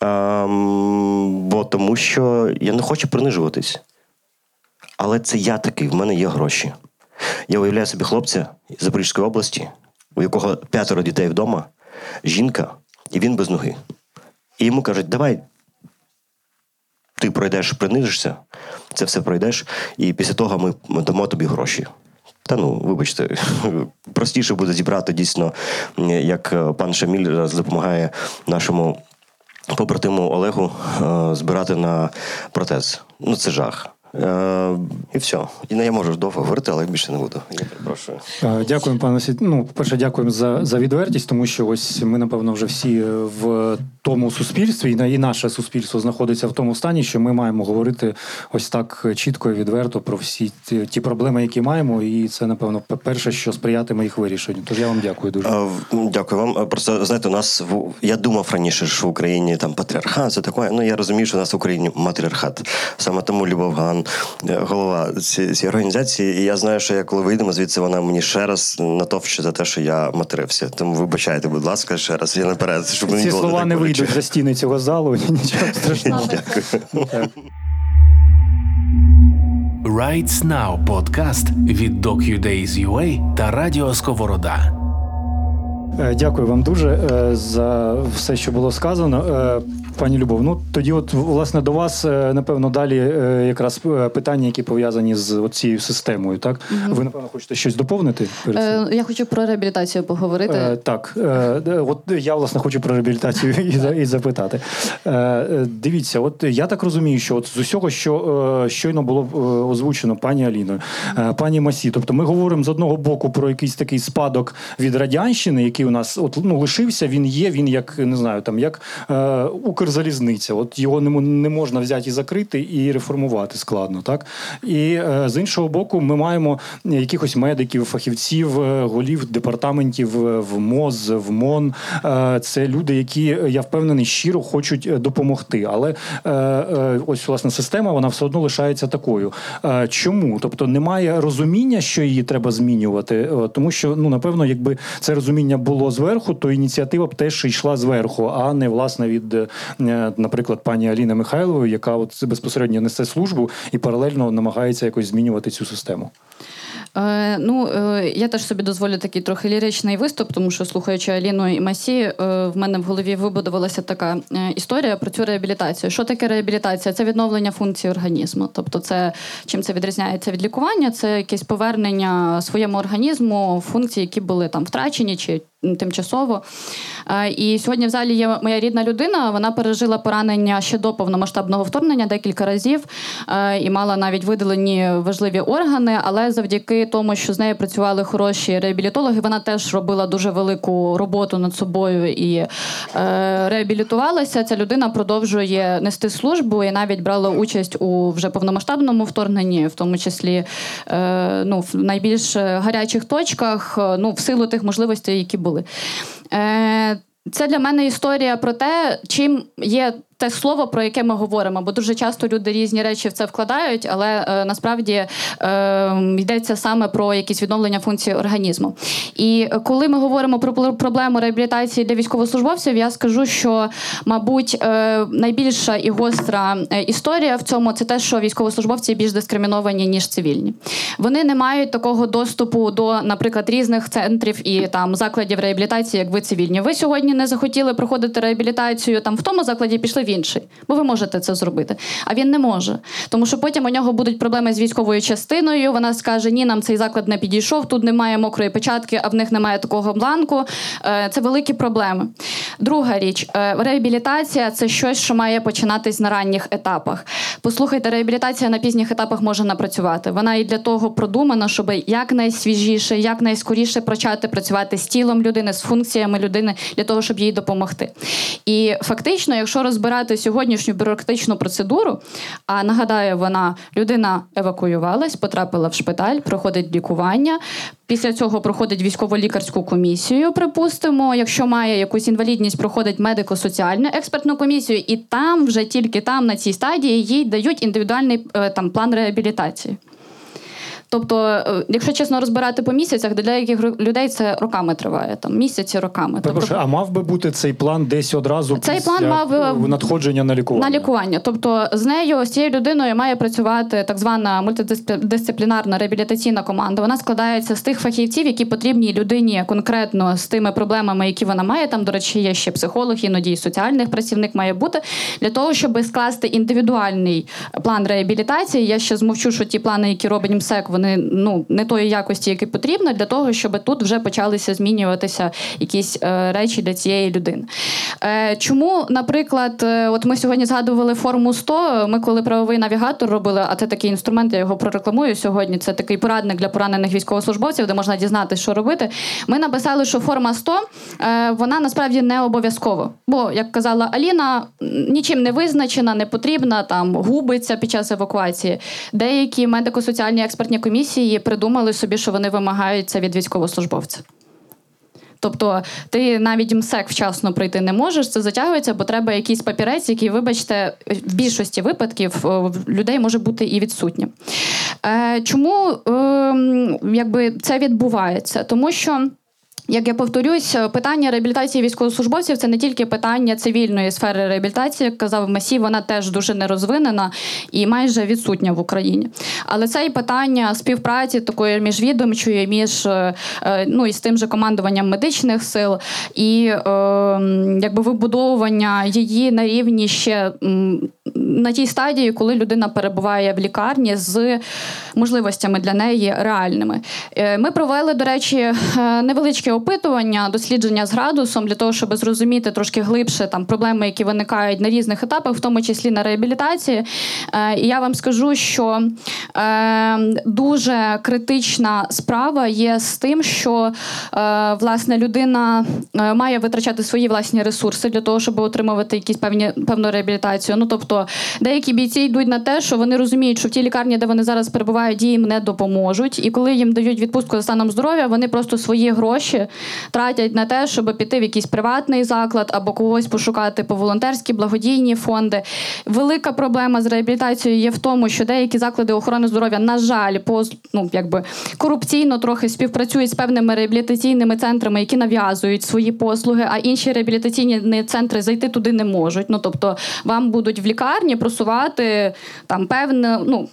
Ем, бо тому що я не хочу принижуватись. Але це я такий, в мене є гроші. Я уявляю собі хлопця з Запорізької області, у якого п'ятеро дітей вдома, жінка, і він без ноги. І йому кажуть, давай. Ти пройдеш, принижишся, це все пройдеш, і після того ми дамо тобі гроші. Та ну, вибачте, простіше буде зібрати дійсно, як е, пан Шаміль зараз допомагає нашому побратиму Олегу е, збирати на протез. Ну, це жах. Е, і все. І не я можу довго говорити, але більше не буду. Я перепрошую. Е, Дякуємо, пане Сі. Ну, перше, дякуємо за, за відвертість, тому що ось ми, напевно, вже всі в тому суспільстві, і на- і наше суспільство знаходиться в тому стані, що ми маємо говорити ось так чітко і відверто про всі ті, ті проблеми, які маємо, і це, напевно, перше, що сприятиме їх вирішенню. Тож я вам дякую дуже. Е, Дякую вам. Е, Просто знаєте, у нас в я думав раніше, що в Україні там патріархат, це таке. Ну я розумію, що у нас в Україні матріархат. Саме тому Любов Ган, е, голова цієї організації. І я знаю, що я коли вийдемо звідси, вона мені ще раз натовче за те, що я матерився. Тому вибачайте, будь ласка, ще раз. Я наперед, щоб мені Ці було слова не вийдуть за стіни цього залу, нічого страшного. Дякую. Rights Now подкаст від DocuDays.ua та Радіо Сковорода. Е, Дякую вам дуже е, за все, що було сказано. Пані Любов, ну тоді, от власне до вас, е, напевно, далі е, якраз е, питання, які пов'язані з цією системою. Так, ви напевно хочете щось доповнити перед цим? Е, я хочу про реабілітацію поговорити. Е, так, е, от я власне хочу про реабілітацію і, і запитати. Е, дивіться, от я так розумію, що от з усього, що е, щойно було озвучено пані Аліною, е, пані Масі, тобто ми говоримо з одного боку про якийсь такий спадок від радянщини, який у нас от ну лишився. Він є. Він як не знаю, там як е, Укрзалізниця. От його не, можна взяти і закрити і реформувати складно, так і е, з іншого боку, ми маємо якихось медиків, фахівців, е, голів департаментів е, в МОЗ, в МОН. Це люди, які я впевнений щиро хочуть допомогти. Але ось власне система вона все одно лишається такою. Чому? Тобто немає розуміння, що її треба змінювати, тому що ну напевно, якби це розуміння було зверху, то ініціатива б теж йшла зверху, а не власне від, наприклад, пані Аліни Михайлової, яка от безпосередньо несе службу і паралельно намагається якось змінювати цю систему. Е, ну, е, я теж собі дозволю такий трохи ліричний виступ, тому що слухаючи Аліну і Масі, е, в мене в голові вибудувалася така е, історія про цю реабілітацію. Що таке реабілітація? Це відновлення функцій організму. Тобто, це чим це відрізняється від лікування? Це якесь повернення своєму організму функцій, які були там втрачені чи тимчасово. Е, І сьогодні в залі є моя рідна людина. Вона пережила поранення ще до повномасштабного вторгнення декілька разів е, і мала навіть видалені важливі органи. Але завдяки тому, що з нею працювали хороші реабілітологи, вона теж робила дуже велику роботу над собою і е, реабілітувалася. Ця людина продовжує нести службу і навіть брала участь у вже повномасштабному вторгненні, в тому числі ну, в найбільш гарячих точках, ну, в силу тих можливостей, які були. Е, це для мене історія про те, чим є те слово, про яке ми говоримо, бо дуже часто люди різні речі в це вкладають, але е, насправді е, йдеться саме про якісь відновлення функцій організму. І коли ми говоримо про проблему реабілітації для військовослужбовців, я скажу, що, мабуть, е, найбільша і гостра е, історія в цьому це те, що військовослужбовці більш дискриміновані ніж цивільні. Вони не мають такого доступу до, наприклад, різних центрів і там закладів реабілітації, як ви цивільні. Ви сьогодні не захотіли проходити реабілітацію там в тому закладі, пішли в інший, бо ви можете це зробити. А він не може. Тому що потім у нього будуть проблеми з військовою частиною. Вона скаже: Ні, нам цей заклад не підійшов, тут немає мокрої печатки, а в них немає такого бланку. Е, Це великі проблеми. Друга річ е, реабілітація це щось, що має починатись на ранніх етапах. Послухайте, реабілітація на пізніх етапах може напрацювати. Вона і для того продумана, щоб якнайсвіжіше, якнайскоріше почати працювати з тілом людини, з функціями людини для того, щоб їй допомогти. І фактично, якщо розбирати сьогоднішню бюрократичну процедуру, а нагадаю, вона людина евакуювалась, потрапила в шпиталь, проходить лікування. Після цього проходить військово-лікарську комісію, припустимо. Якщо має якусь інвалідність, проходить медико-соціальну експертну комісію, і там вже тільки там на цій стадії їй дають індивідуальний е, там план реабілітації. Тобто, е, якщо чесно розбирати по місяцях, для деяких людей це роками триває, там місяці роками. Перепрошую, а мав би бути цей план десь одразу Цей після план мав, е, надходження на лікування? На лікування. Тобто з нею, з цією людиною має працювати так звана мультидисциплінарна реабілітаційна команда. Вона складається з тих фахівців, які потрібні людині конкретно з тими проблемами, які вона має. Там, до речі, є ще психолог, іноді і соціальний працівник має бути для того, щоб скласти індивідуальний план реабілітації. Я ще змовчу, що ті плани, які робить МСЕК, вони ну не тої якості, які потрібно, для того, щоб тут вже почалися змінюватися якісь е, речі для цієї людини. Е, чому, наприклад, е, от ми сьогодні згадували форму 100, Ми коли правовий навігатор робили, а це такий інструмент, я його прорекламую сьогодні. Це такий порадник для поранених військовослужбовців, де можна дізнатися, що робити. Ми написали, що форма 100 е, вона насправді не обов'язкова. Бо, як казала Аліна, нічим не визначена, не потрібна, там губиться під час евакуації. Деякі медико-соціальні експертні комісії придумали собі, що вони вимагають це від військовослужбовця. Тобто ти навіть МСЕК вчасно прийти не можеш, це затягується, бо треба якийсь папірець, який, вибачте, в більшості випадків е, людей може бути і відсутнім. Е, Чому е, якби це відбувається? Тому що. Як я повторюсь, питання реабілітації військовослужбовців це не тільки питання цивільної сфери реабілітації, як казав Масі, вона теж дуже нерозвинена і майже відсутня в Україні. Але це і питання співпраці такої міжвідомчої, між е, е, ну і з тим же командуванням медичних сил, і е, якби вибудовування її на рівні ще на тій стадії, коли людина перебуває в лікарні з можливостями для неї реальними. Е, Ми провели, до речі, невеличке опитування, дослідження з градусом для того, щоб зрозуміти трошки глибше там проблеми, які виникають на різних етапах, в тому числі на реабілітації. Е, І я вам скажу, що е, дуже критична справа є з тим, що е, власне людина має витрачати свої власні ресурси для того, щоб отримувати якісь певні певну реабілітацію. Ну тобто, деякі бійці йдуть на те, що вони розуміють, що в тій лікарні, де вони зараз перебувають, їм не допоможуть. І коли їм дають відпустку за станом здоров'я, вони просто свої гроші тратять на те, щоб піти в якийсь приватний заклад або когось пошукати по волонтерські благодійні фонди. Велика проблема з реабілітацією є в тому, що деякі заклади охорони здоров'я, на жаль, по ну якби корупційно трохи співпрацюють з певними реабілітаційними центрами, які нав'язують свої послуги, а інші реабілітаційні центри зайти туди не можуть. Ну тобто, вам будуть в лікарні просувати там певне, ну.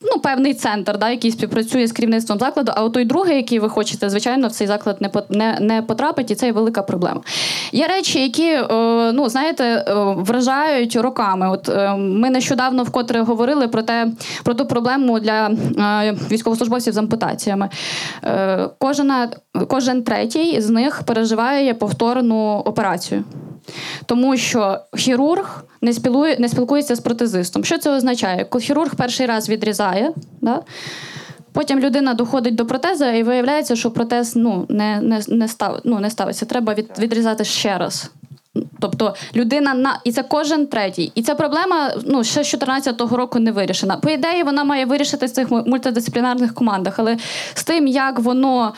Ну, певний центр, да, який співпрацює з керівництвом закладу, а той другий, який ви хочете, звичайно, в цей заклад не не, не потрапить, і це є велика проблема. Є речі, які е, ну знаєте, е, вражають роками. От е, ми нещодавно вкотре говорили про те, про ту проблему для військовослужбовців з ампутаціями. Кожна, кожен третій з них переживає повторну операцію. Тому що хірург не спілує, не спілкується з протезистом. Що це означає? Коли хірург перший раз відрізає, да? потім людина доходить до протеза і виявляється, що протез ну, не, не, не, став, ну, не ставиться. Треба від, відрізати ще раз. Тобто людина на і це кожен третій. І ця проблема ну ще з 2014 року не вирішена. По ідеї, вона має вирішити в цих мультидисциплінарних командах, але з тим, як воно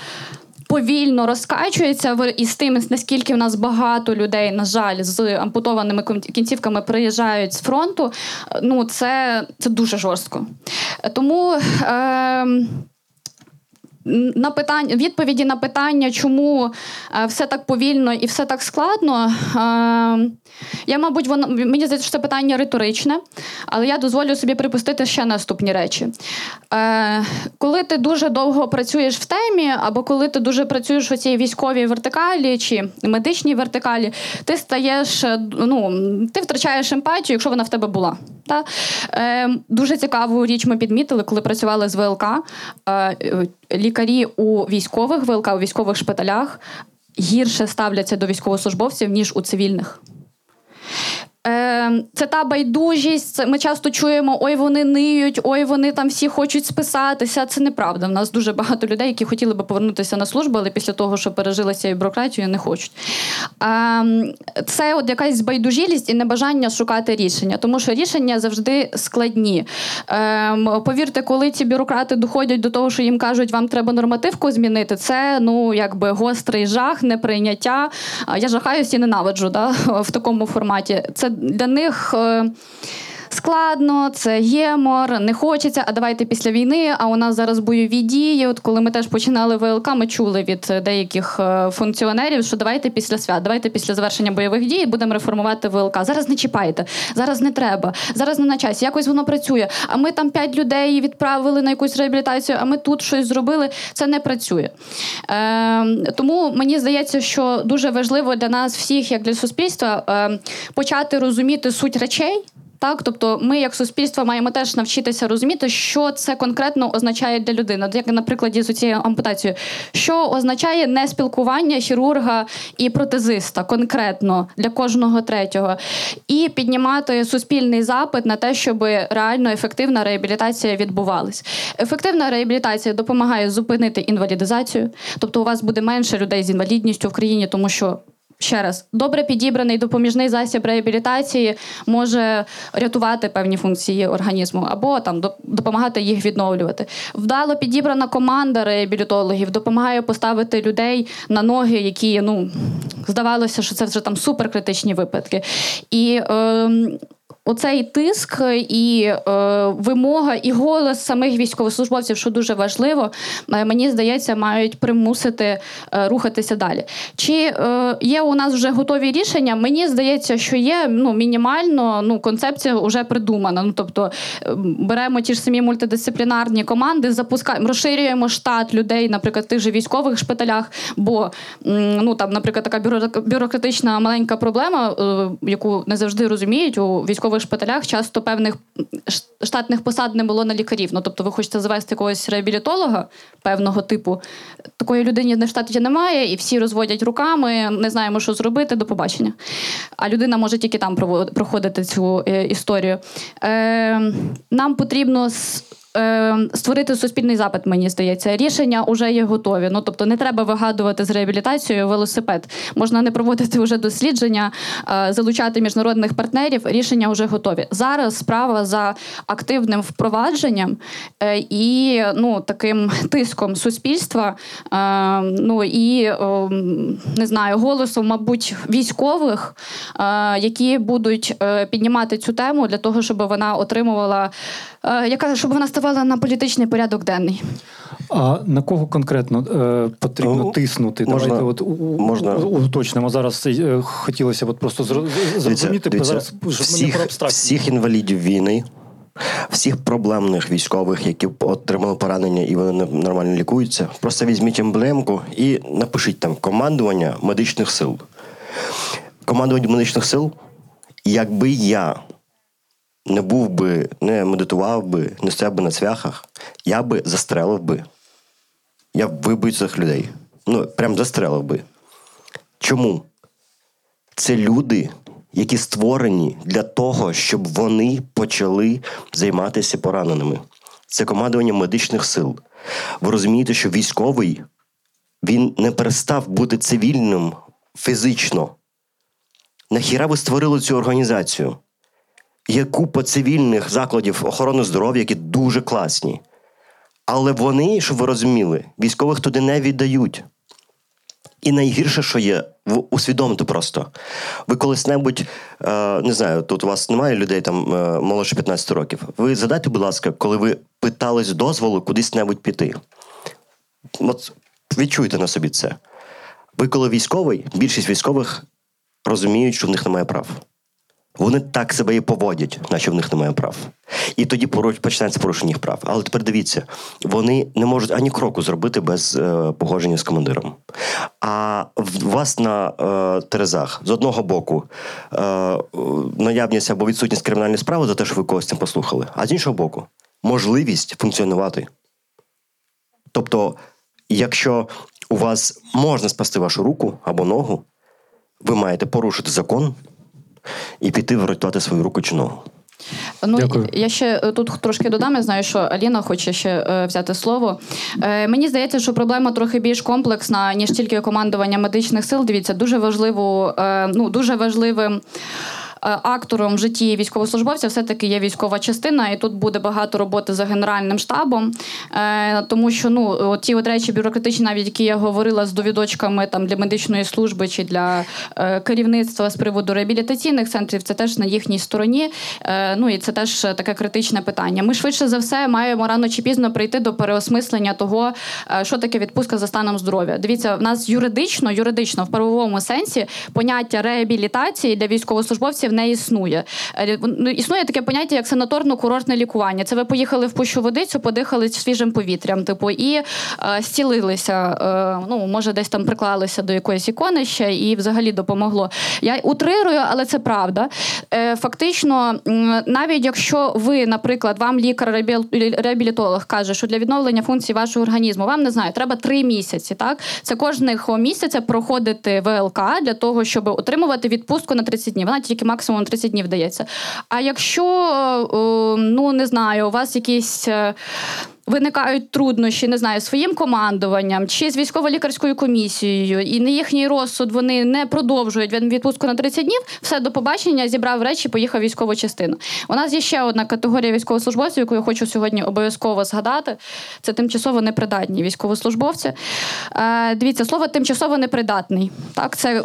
повільно розкачується, і з тим, наскільки в нас багато людей, на жаль, з ампутованими кін- кінцівками приїжджають з фронту, ну це, це дуже жорстко. Тому. Е, на питання відповіді на питання, чому е, все так повільно і все так складно. Е, я, мабуть, воно мені здається, що це питання риторичне, але я дозволю собі припустити ще наступні речі. Е, коли ти дуже довго працюєш в темі, або коли ти дуже працюєш у цій військовій вертикалі чи медичній вертикалі, ти стаєш, ну, ти втрачаєш емпатію, якщо вона в тебе була. Та? Дуже цікаву річ ми підмітили, коли працювали з ВЛК. Лікарі у військових ВЛК, у військових шпиталях гірше ставляться до військовослужбовців, ніж у цивільних. Е, Це та байдужість. Ми часто чуємо: ой, вони ниють, ой, вони там всі хочуть списатися. Це неправда. У нас дуже багато людей, які хотіли би повернутися на службу, але після того, що пережили цією бюрократією, не хочуть. А, Це от якась байдужілість і небажання шукати рішення, тому що рішення завжди складні. Ем, Повірте, коли ці бюрократи доходять до того, що їм кажуть, вам треба нормативку змінити, це ну якби гострий жах, неприйняття. Я жахаюсь і ненавиджу да, в такому форматі. Це для них. Складно, це гемор, не хочеться. А давайте після війни. А у нас зараз бойові дії. От коли ми теж починали ВЛК, ми чули від е, деяких е, функціонерів, що давайте після свят, давайте після завершення бойових дій будемо реформувати ВЛК. Зараз не чіпайте, зараз не треба, зараз не на часі. Якось воно працює. А ми там п'ять людей відправили на якусь реабілітацію, а ми тут щось зробили. Це не працює. Е, тому мені здається, що дуже важливо для нас всіх, як для суспільства, е, почати розуміти суть речей. Так, тобто ми, як суспільство, маємо теж навчитися розуміти, що це конкретно означає для людини. Як на прикладі з цією ампутацією, що означає неспілкування хірурга і протезиста конкретно для кожного третього, і піднімати суспільний запит на те, щоб реально ефективна реабілітація відбувалась. Ефективна реабілітація допомагає зупинити інвалідизацію, тобто у вас буде менше людей з інвалідністю в країні, тому що. Ще раз, добре підібраний допоміжний засіб реабілітації може рятувати певні функції організму або там допомагати їх відновлювати. Вдало підібрана команда реабілітологів допомагає поставити людей на ноги, які ну здавалося, що це вже там суперкритичні випадки. І ем, Оцей тиск і е, вимога, і голос самих військовослужбовців, що дуже важливо, е, мені здається, мають примусити е, рухатися далі. Чи е, є у нас вже готові рішення? Мені здається, що є ну, мінімально ну, концепція вже придумана. Ну, тобто е, беремо ті ж самі мультидисциплінарні команди, запускаємо, розширюємо штат людей, наприклад, в тих же військових шпиталях. Бо ну, там, наприклад, така бюрократична маленька проблема, яку не завжди розуміють у військових шпиталях, часто певних штатних посад не було на лікарів. Ну, тобто, ви хочете завести якогось реабілітолога певного типу. Такої людини на штаті немає, і всі розводять руками, не знаємо, що зробити, до побачення. А людина може тільки там проходити цю е, історію. Е, нам потрібно. С- е, Створити суспільний запит, мені здається, рішення вже є готові. Ну тобто не треба вигадувати з реабілітацією велосипед. Можна не проводити вже дослідження, е, залучати міжнародних партнерів. Рішення вже готові. Зараз справа за активним впровадженням е, і ну таким тиском суспільства. е, Ну і не знаю, голосом, мабуть, військових, які будуть піднімати цю тему для того, щоб вона отримувала, яка щоб вона ставала на політичний порядок денний. А на кого конкретно е, потрібно Ну, тиснути? можна- Давайте от у- можна- у- уточнимо. Зараз е, хотілося б просто зрозуміти, Дивіться, зараз щоб ми не всіх, про абстракцію. всіх інвалідів війни, всіх проблемних військових, які отримали поранення і вони нормально лікуються, просто візьміть емблемку і напишіть там командування медичних сил. Командування медичних сил, якби я не був би, не медитував би, не стояв би на цвяхах, я би застрелив би. Я вибив цих людей. Ну, прям застрелив би. Чому? Це люди, які створені для того, щоб вони почали займатися пораненими. Це командування медичних сил. Ви розумієте, що військовий він не перестав бути цивільним фізично. Нахіра ви створили цю організацію? Є купа цивільних закладів охорони здоров'я, які дуже класні. Але вони, щоб ви розуміли, військових туди не віддають. І найгірше, що є, усвідомте просто. Ви колись-небудь, е, не знаю, тут у вас немає людей там е, молодше 15 років. Ви задайте, будь ласка, коли ви питались дозволу кудись-небудь піти. от відчуйте на собі це. Ви коли військовий, більшість військових розуміють, що в них немає прав. Вони так себе і поводять, наче в них немає прав. І тоді починається порушення їх прав. Але тепер дивіться, вони не можуть ані кроку зробити без е, погодження з командиром. А в вас на е, терезах з одного боку е, наявність або відсутність кримінальної справи за те, що ви когось цим послухали, а з іншого боку, можливість функціонувати. Тобто, якщо у вас можна спасти вашу руку або ногу, ви маєте порушити закон і піти врятувати свою руку чи ногу. Ну Дякую. я ще е, тут трошки додам. Я знаю, що Аліна хоче ще е, взяти слово. Е, мені здається, що проблема трохи більш комплексна ніж тільки командування медичних сил. Дивіться, дуже важливо, е, ну дуже важливим. Е, Актором в житті військовослужбовця все-таки є військова частина, і тут буде багато роботи за генеральним штабом. Е, тому що ну ті от речі бюрократичні, навіть які я говорила з довідочками там для медичної служби чи для е, керівництва з приводу реабілітаційних центрів, це теж на їхній стороні. Ну і це теж таке критичне питання. Ми швидше за все маємо рано чи пізно прийти до переосмислення того, що таке відпустка за станом здоров'я. Дивіться, в нас юридично, юридично в правовому сенсі поняття реабілітації для військовослужбовців не існує. Е, ну, Існує таке поняття як санаторно-курортне лікування. Це ви поїхали в пущу водицю, подихали свіжим повітрям, типу, і е, зцілилися. Е, ну, може, десь там приклалися до якоїсь ікони ще і взагалі допомогло. Я утрирую, але це правда. Фактично, навіть якщо ви, наприклад, вам лікар-реабілітолог каже, що для відновлення функцій вашого організму вам не знаю, треба три місяці. Так, це кожного місяця проходити ВЛК для того, щоб отримувати відпустку на 30 днів. Вона тільки максимум 30 днів дається. А якщо е, ну не знаю, у вас якісь. Виникають труднощі, не знаю, своїм командуванням чи з військово-лікарською комісією, і на їхній розсуд вони не продовжують від- відпустку на 30 днів. Все до побачення, зібрав речі, поїхав військову частину. У нас є ще одна категорія військовослужбовців, яку я хочу сьогодні обов'язково згадати. Це тимчасово непридатні військовослужбовці. Е, дивіться, слово тимчасово непридатний. Так, це е,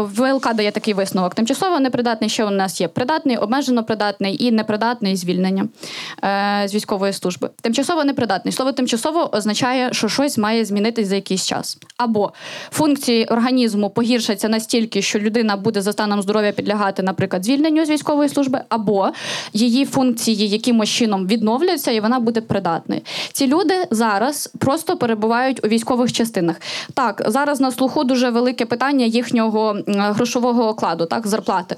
ВЛК дає такий висновок. Тимчасово непридатний ще у нас є придатний, обмежено придатний і непридатний звільнення е, з військової служби. Тимчасово непридатний. Слово тимчасово означає, що щось має змінитись за якийсь час. Або функції організму погіршаться настільки, що людина буде за станом здоров'я підлягати, наприклад, звільненню з військової служби, або її функції якимось чином відновляться, і вона буде придатною. Ці люди зараз просто перебувають у військових частинах. Так, зараз на слуху дуже велике питання їхнього грошового окладу, так, зарплати.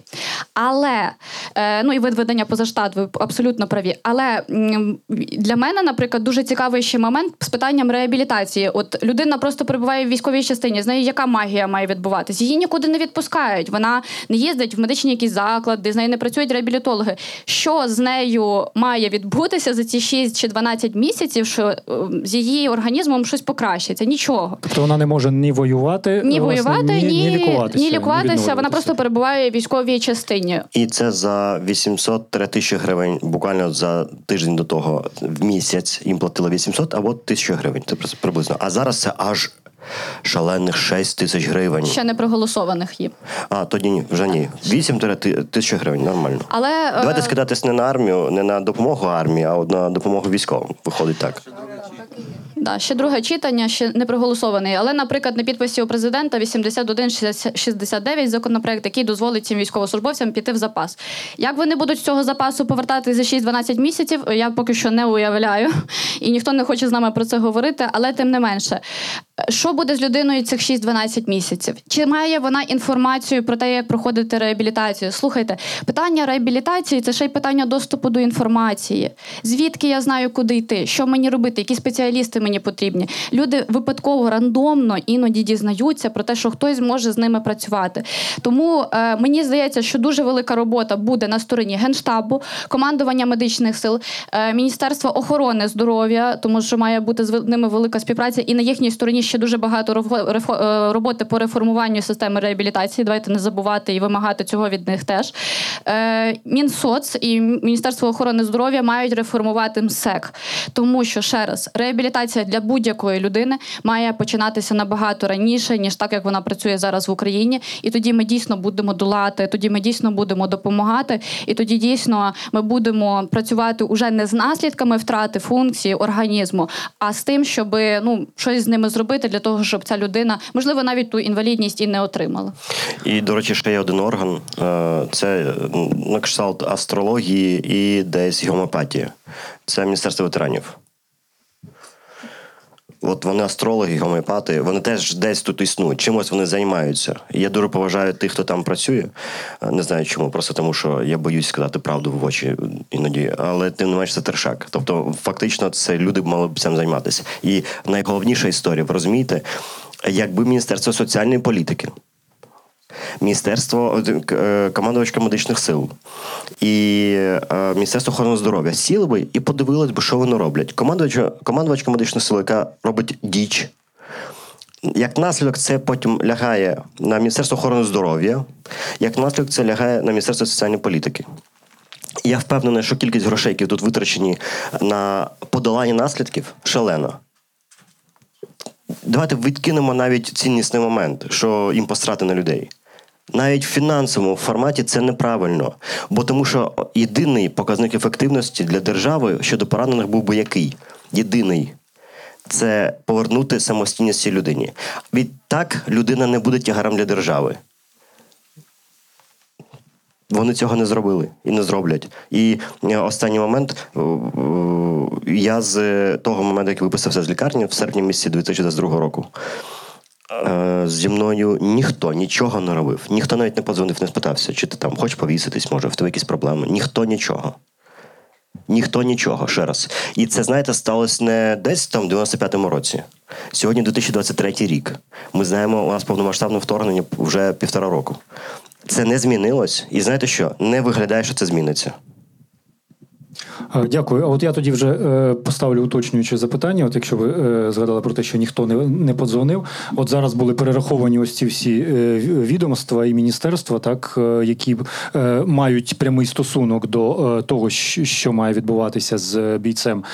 Але е, ну і видведення поза штат, ви абсолютно праві. Але для мене, наприклад, дуже цікавий ще момент з питанням реабілітації. От людина просто перебуває в військовій частині, з нею яка магія має відбуватись? Її нікуди не відпускають. Вона не їздить в медичні якісь заклади, з нею не працюють реабілітологи. Що з нею має відбутися за ці 6 чи 12 місяців, що е, з її організмом щось покращиться? Нічого. Тобто вона не може ні воювати, Ні власне, воювати, ні, ні, лікуватися. ні лікуватися. Вона просто перебуває в військовій частині. І це за 800 тисячі гривень, буквально за тиждень до того в місяць їм платили 800 або 1000 гривень. Це приблизно. А зараз це аж шалених 6 тисяч гривень. Ще не проголосованих є. А тоді ні, вже ні. 8 тисяч гривень, нормально. Але е, Давайте скидатись не на армію, не на допомогу армії, а на допомогу військовим. Виходить так. Да, ще друге читання, ще не проголосований. Але, наприклад, на підписі у президента 8169 законопроект, який дозволить цим військовослужбовцям піти в запас. Як вони будуть з цього запасу повертати за 6-12 місяців, я поки що не уявляю, і ніхто не хоче з нами про це говорити. Але тим не менше, що буде з людиною цих 6-12 місяців? Чи має вона інформацію про те, як проходити реабілітацію? Слухайте, питання реабілітації це ще й питання доступу до інформації. Звідки я знаю, куди йти, що мені робити, які спеціалісти мені потрібні. Люди випадково рандомно іноді дізнаються про те, що хтось може з ними працювати. Тому е, мені здається, що дуже велика робота буде на стороні генштабу, командування медичних сил, е, Міністерства охорони здоров'я, тому що має бути з ними велика співпраця, і на їхній стороні ще дуже багато е, роботи по реформуванню системи реабілітації. Давайте не забувати і вимагати цього від них теж. Е, Мінсоц і Міністерство охорони здоров'я мають реформувати МСЕК, тому що ще раз реабілітація для будь-якої людини має починатися набагато раніше, ніж так як вона працює зараз в Україні. І тоді ми дійсно будемо долати, тоді ми дійсно будемо допомагати, і тоді дійсно ми будемо працювати уже не з наслідками втрати функції організму, а з тим, щоб ну щось з ними зробити для того, щоб ця людина, можливо, навіть ту інвалідність і не отримала. І, до речі, ще є один орган. е, Це на кшталт астрології і десь гомеопатії. Це Міністерство ветеранів. От вони астрологи, гомеопати, вони теж десь тут існують, чимось вони займаються. Я дуже поважаю тих, хто там працює. Е, Не знаю чому, просто тому що я боюсь сказати правду в очі іноді, але тим не менш це тершак. Тобто, фактично, це люди мали б цим займатися. І найголовніша історія, ви розумієте, якби Міністерство соціальної політики Міністерство е, командувачка медичних сил і е, Міністерство охорони здоров'я сіли би і подивились би, що вони роблять. Командувачка, командувачка медичних сил, яка робить діч. Як наслідок, це потім лягає на Міністерство охорони здоров'я, як наслідок, це лягає на Міністерство соціальної політики. Я впевнений, що кількість грошей, які тут витрачені на подолання наслідків, шалена. Давайте відкинемо навіть ціннісний момент, що їм пострати на людей. Навіть в фінансовому форматі це неправильно, бо тому що єдиний показник ефективності для держави щодо поранених був би який? Єдиний це повернути самостійність цій людині. Відтак людина не буде тягарем для держави. Вони цього не зробили і не зроблять. І е, останній момент е, е, я з того моменту, як виписався з лікарні в серпні місяці 2022 року. Е, Зі мною ніхто нічого не робив. Ніхто навіть не подзвонив, не спитався, чи ти там хочеш повіситись, може, в тебе якісь проблеми. Ніхто нічого. Ніхто нічого, ще раз. І це, знаєте, сталося не десь там в 95-му році. Сьогодні 2023 рік. Ми знаємо, у нас повномасштабне вторгнення вже півтора року. Це не змінилось, і знаєте що? Не виглядає, що це зміниться. Е, Дякую. А от я тоді вже е, поставлю уточнююче запитання. От якщо ви е, згадали про те, що ніхто не, не подзвонив. От зараз були перераховані ось ці всі відомства і міністерства, так які мають прямий стосунок до того, що має відбуватися з бійцем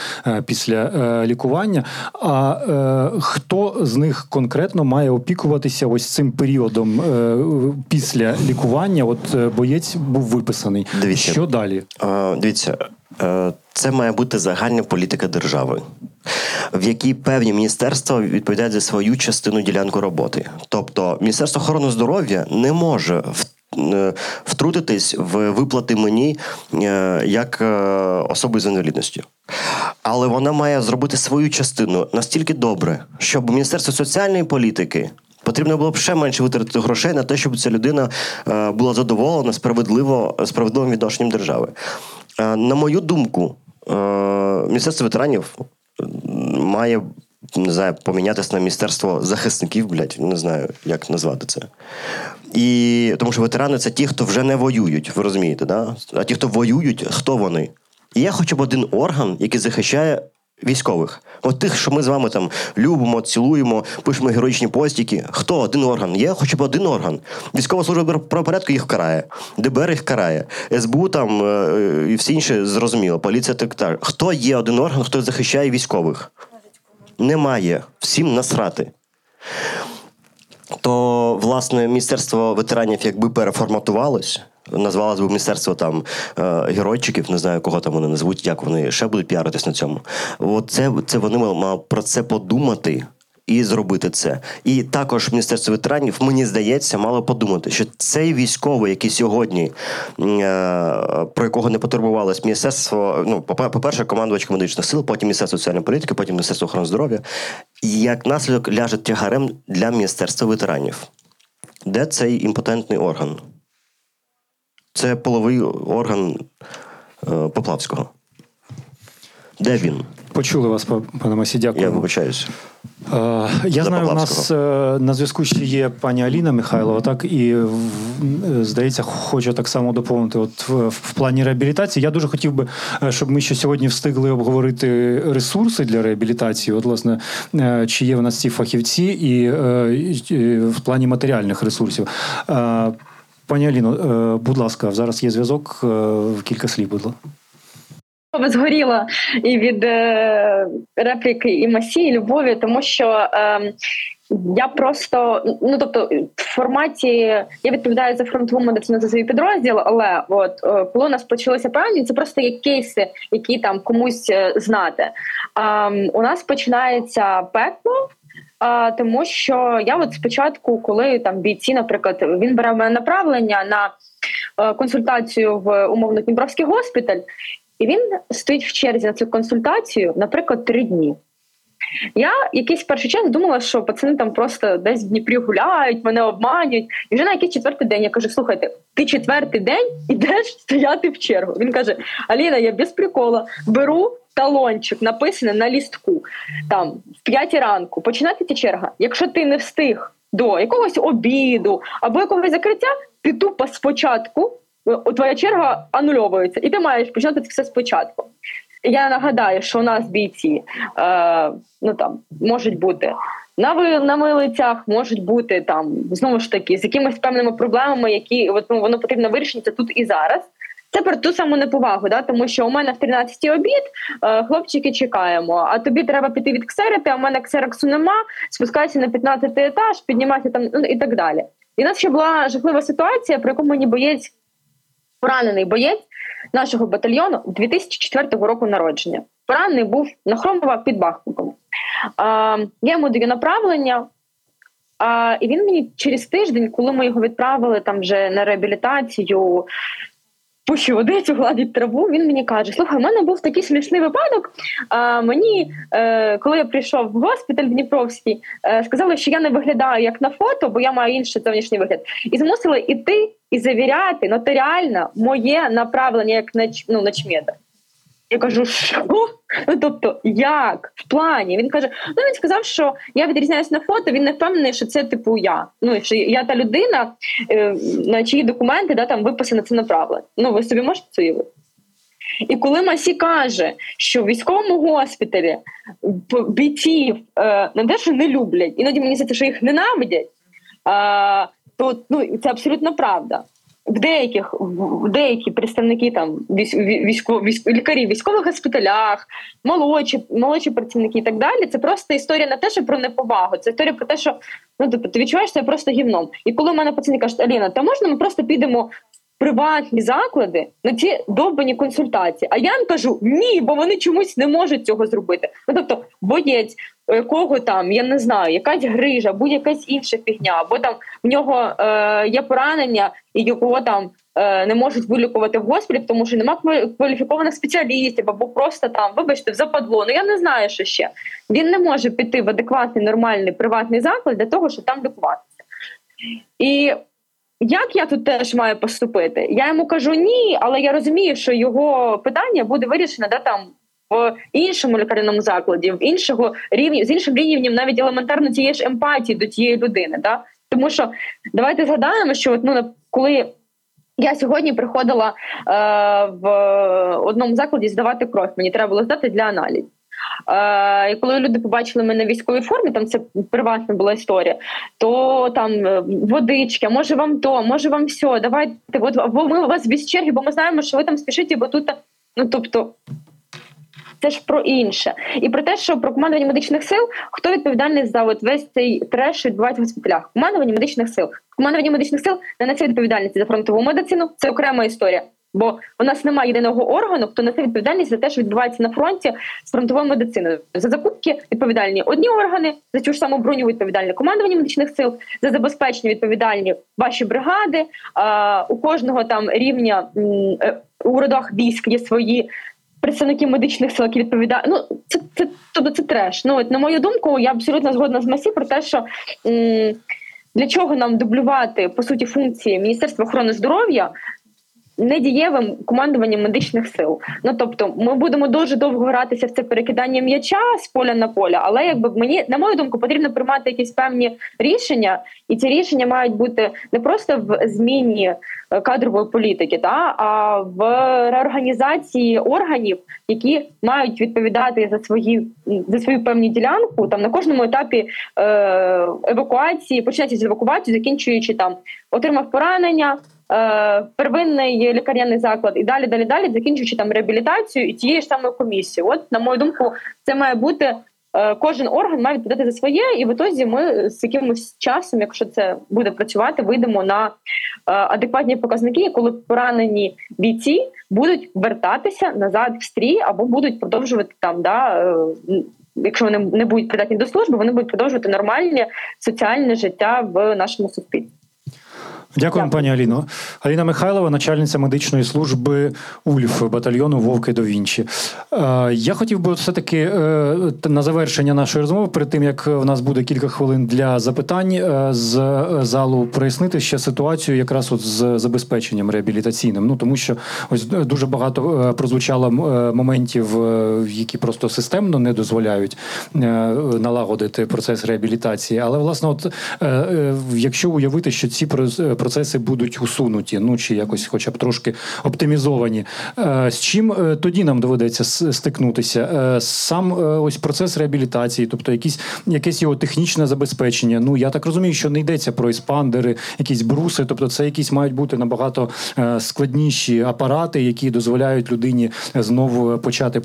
після лікування. А хто з них конкретно має опікуватися ось цим періодом після лікування? От боєць був виписаний. Дивіться. Що далі? Дивіться, це має бути загальна політика держави, в якій певні міністерства відповідають за свою частину ділянку роботи. Тобто, Міністерство охорони здоров'я не може е, втрутитись в виплати мені е, як е, особи з інвалідністю. Але вона має зробити свою частину настільки добре, щоб Міністерство соціальної політики Потрібно було б ще менше витратити грошей на те, щоб ця людина е, була задоволена справедливо справедливим відношенням держави. Е, на мою думку, е, Міністерство ветеранів має не знаю, помінятися на міністерство захисників, блядь, не знаю, як назвати це. І тому що ветерани це ті, хто вже не воюють, ви розумієте, да? А ті, хто воюють, хто вони? І я хоча б один орган, який захищає військових. От тих, що ми з вами там любимо, цілуємо, пишемо героїчні постіки. Хто один орган? Є хоча б один орган. Військова служба правопорядку їх карає, ДБР їх карає, СБУ там е, і всі інші зрозуміло, поліція так так. Хто є один орган, хто захищає військових? Немає. Всім насрати. То, власне, Міністерство ветеранів якби переформатувалось, назвалось би Міністерство там е, геройчиків, не знаю, кого там вони назвуть, як вони ще будуть піаритись на цьому. От це, це вони мали про це подумати. І зробити це. І також Міністерство ветеранів, мені здається, мало подумати, що цей військовий, який сьогодні, е, про якого не потурбувалось міністерство, ну, по-перше, командувачка медичних сил, потім Міністерство соціальної політики, потім Міністерство охорони здоров'я, як наслідок ляже тягарем для Міністерства ветеранів. Де цей імпотентний орган? Це половий орган е, Поплавського. Де він? Почули вас, па- пане Масі, дякую. Я вибачаюся. Е, Я знаю, у нас е, на зв'язку ще є пані Аліна Михайлова, так і здається, хочу так само доповнити. От в, в плані реабілітації. Я дуже хотів би, щоб ми ще сьогодні встигли обговорити ресурси для реабілітації. От, власне, чи є в нас ці фахівці, і і в плані матеріальних ресурсів. Пані Аліно, е, будь ласка, зараз є зв'язок. е, кілька слів, будь ласка. згоріла і від е, репліки і Масі, і любові, тому що е, я просто ну тобто в форматі я відповідаю за фронтову медицину за свій підрозділ, але от е, коли у нас почалося поранення, це просто є кейси, які там комусь е, знати. Е, у нас починається пекло. А, тому що я от спочатку, коли там бійці, наприклад, він бере мене направлення на е, консультацію в умовно Дніпровський госпіталь, і він стоїть в черзі на цю консультацію, наприклад, три дні. Я якийсь перший час думала, що пацани там просто десь в Дніпрі гуляють, мене обманюють. І вже на якийсь четвертий день я кажу: слухайте, ти четвертий день ідеш стояти в чергу. Він каже: Аліна, я без прикола беру талончик, написаний на лістку там в п'ятій ранку. Починати черга. Якщо ти не встиг до якогось обіду або якогось закриття, ти тупо спочатку о, твоя черга анульовується, і ти маєш починати все спочатку. Я нагадаю, що у нас бійці е, ну там можуть бути на на милицях, можуть бути там знову ж таки з якимись певними проблемами, які от, ну, воно потрібно вирішити тут і зараз. Це про ту саму неповагу, да? тому що у мене в 13 обід е, хлопчики чекаємо, а тобі треба піти від ксерити, а в мене ксероксу нема, спускайся на 15 етаж, піднімайся там ну, і так далі. І у нас ще була жахлива ситуація, про яку мені боєць, поранений боєць нашого батальйону 2004 року народження. Поранений був на Хромова під Бахмутом. Я йому даю направлення, а, і він мені через тиждень, коли ми його відправили там вже на реабілітацію, пущу водицю, гладить траву. Він мені каже: Слухай, у мене був такий смішний випадок. А мені, е, коли я прийшов в госпіталь Дніпровський, е, сказали, що я не виглядаю як на фото, бо я маю інший зовнішній вигляд, і змусили іти і завіряти нотаріально моє направлення як нач, ну, начмеда. Я кажу, що? Ну тобто, як в плані? Він каже: ну він сказав, що я відрізняюсь на фото. Він не впевнений, що це типу я. Ну що я та людина, е, на чиї документи да там виписано це направлення. Ну ви собі можете це уявити? І коли Масі каже, що в військовому госпіталі бійців е, не те, що не люблять, іноді мені здається, що їх ненавидять, е, то ну це абсолютно правда. В деяких в деякі представники там військово, військ, лікарі в військових госпіталях, молодші, молодші працівники і так далі. Це просто історія не те, що про неповагу, це історія про те, що ну тобто ти відчуваєш це просто гівном. І коли в мене пацани кажуть, Аліна, та можна ми просто підемо в приватні заклади на ці довбані консультації? А я їм кажу ні, бо вони чомусь не можуть цього зробити. Ну тобто, боєць якого там, я не знаю, якась грижа, будь-якась інша фігня, або там в нього е, є поранення, і його там е, не можуть вилікувати в госпіталі, тому що немає кваліфікованих спеціалістів, або просто там, вибачте, в западло. Ну я не знаю, що ще. Він не може піти в адекватний нормальний приватний заклад для того, щоб там лікуватися. І як я тут теж маю поступити? Я йому кажу ні, але я розумію, що його питання буде вирішено де там в іншому лікарняному закладі, в іншого рівні з іншим рівнем навіть елементарно тієї ж емпатії до тієї людини. Да? Тому що давайте згадаємо, що от, ну, коли я сьогодні приходила е, в одному закладі здавати кров, мені треба було здати для аналізу. Е, і коли люди побачили мене в військовій формі, там це приватна була історія, то там е, водичка, може вам то, може вам все, давайте, от, або ми у вас без черги, бо ми знаємо, що ви там спішите, бо тут, ну тобто. Це ж про інше, і про те, що про командування медичних сил хто відповідальний за от весь цей треш, відбувається в госпіталях. Командування медичних сил. Командування медичних сил не несе відповідальність за фронтову медицину. Це окрема історія. Бо у нас немає єдиного органу, хто несе відповідальність за те, що відбувається на фронті з фронтовою медициною. За закупки відповідальні одні органи, за цю ж саму броню відповідальне командування медичних сил, за забезпечення відповідальні ваші бригади. У кожного там рівня е, у родах військ є свої представники медичних сил, які відповідають. Ну це це тобто це треш. Ну от на мою думку, я абсолютно згодна з Масі про те, що м, для чого нам дублювати по суті функції Міністерства охорони здоров'я. Недієвим командуванням медичних сил. Ну тобто, ми будемо дуже довго гратися в це перекидання м'яча з поля на поле, але якби мені, на мою думку, потрібно приймати якісь певні рішення, і ці рішення мають бути не просто в зміні е, кадрової політики, та а в реорганізації органів, які мають відповідати за свої за свою певні ділянку, там на кожному етапі е, евакуації, починаючи з евакуації, закінчуючи там отримав поранення. Е, Первинний лікарняний заклад і далі, далі, далі, закінчуючи там реабілітацію і тією ж самою комісією. От, на мою думку, це має бути е, кожен орган має відповідати за своє, і в ітозі ми з якимось часом, якщо це буде працювати, вийдемо на е, адекватні показники, коли поранені бійці будуть вертатися назад в стрій або будуть продовжувати там, да, якщо вони не будуть придатні до служби, вони будуть продовжувати нормальне соціальне життя в нашому суспільстві. Дякуємо, пані Аліно. Аліна Михайлова, начальниця медичної служби УЛЬФ батальйону Вовки до Вінчі. Е, Я хотів би все-таки е, на завершення нашої розмови, перед тим як в нас буде кілька хвилин для запитань е, з залу, прояснити ще ситуацію якраз от з забезпеченням реабілітаційним. Ну тому що ось дуже багато прозвучало моментів, які просто системно не дозволяють налагодити процес реабілітації. Але власне, от якщо уявити, що ці процеси будуть усунуті, ну чи якось, хоча б трошки оптимізовані, е, з чим е, тоді нам доведеться стикнутися? Е, Сам ось процес реабілітації, тобто якісь якесь його технічне забезпечення. Ну я так розумію, що не йдеться про еспандери, якісь бруси, тобто це якісь мають бути набагато складніші апарати, які дозволяють людині знову почати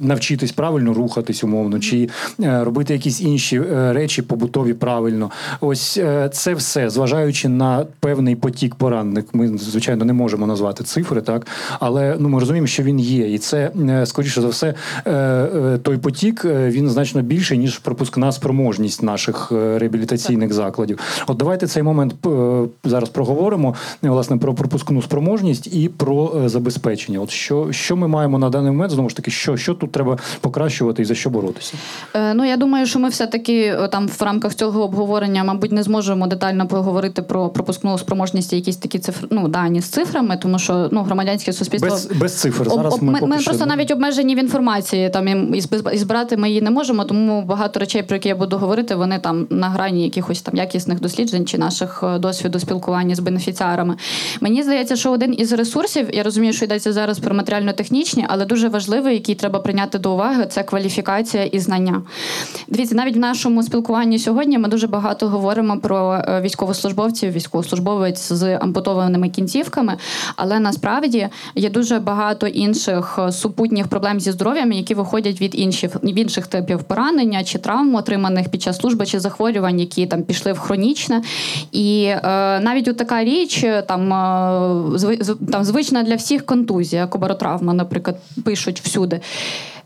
навчитись правильно рухатись, умовно, чи робити якісь інші речі побутові правильно. Ось це все, зважаючи на певний потік поранених. Ми звичайно не можемо назвати цифри, так але ну ми розуміємо, що він є, і це е, скоріше за все е, е, той потік він значно більший ніж пропускна спроможність наших реабілітаційних закладів. От давайте цей момент зараз проговоримо власне про пропускну спроможність і про забезпечення. От що, що ми маємо на даний момент, знову ж таки, що, що тут треба покращувати і за що боротися? Е, Ну, я думаю, що ми все-таки е, там в рамках цього обговорення, мабуть, не зможемо детально поговорити про пропускну спроможність і якісь такі цифр, ну, дані з цифрами, тому що ну, громадянське суспільство. Без, без цифр. Зараз об- ми, ми, ми просто навіть обмежені в інформації. Там і, і і збирати ми її не можемо, тому багато речей, про які я буду говорити, вони там на грані якихось там якісних досліджень чи наших е, досвіду спілкування з бенефіціарами. Мені здається, що один із ресурсів, я розумію, що йдеться зараз про матеріально-технічні, але дуже важливий, який треба прийняти до уваги, це кваліфікація і знання. Дивіться, навіть в нашому спілкуванні сьогодні ми дуже багато говоримо про е, військовослужбовців, військовослужбовець з ампутованими кінцівками, але насправді є дуже багато інших е, супутніх проблем зі здоров'ям, які виходять від інших інших типів поранення чи травм, отриманих під час служби, чи захворювань, які там пішли в хронічне. І е, навіть от така річ, е, там, е, там звична для всіх контузія, кобаротравма, наприклад, пишуть всюди.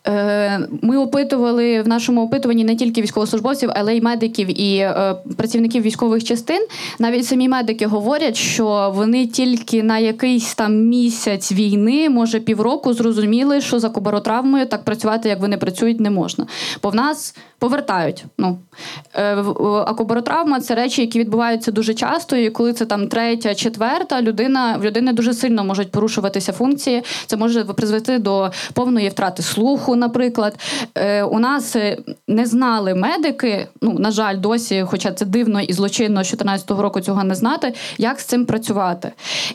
Е, Ми опитували в нашому опитуванні не тільки військовослужбовців, але й медиків і е, працівників військових частин. Навіть самі медики говорять, що вони тільки на якийсь там місяць війни, може півроку, зрозуміли, що за кобаротравмою так працювати, як вони працюють, не можна. Бо в нас повертають. Ну Е, а кобаротравма це речі, які відбуваються дуже часто, і коли це там третя, четверта, людина в людини дуже сильно можуть порушуватися функції. Це може призвести до повної втрати слуху, наприклад. Е, у нас е, не знали медики, ну на жаль, досі, хоча це дивно і злочинно з 2014 року цього не знати, як з цим працювати.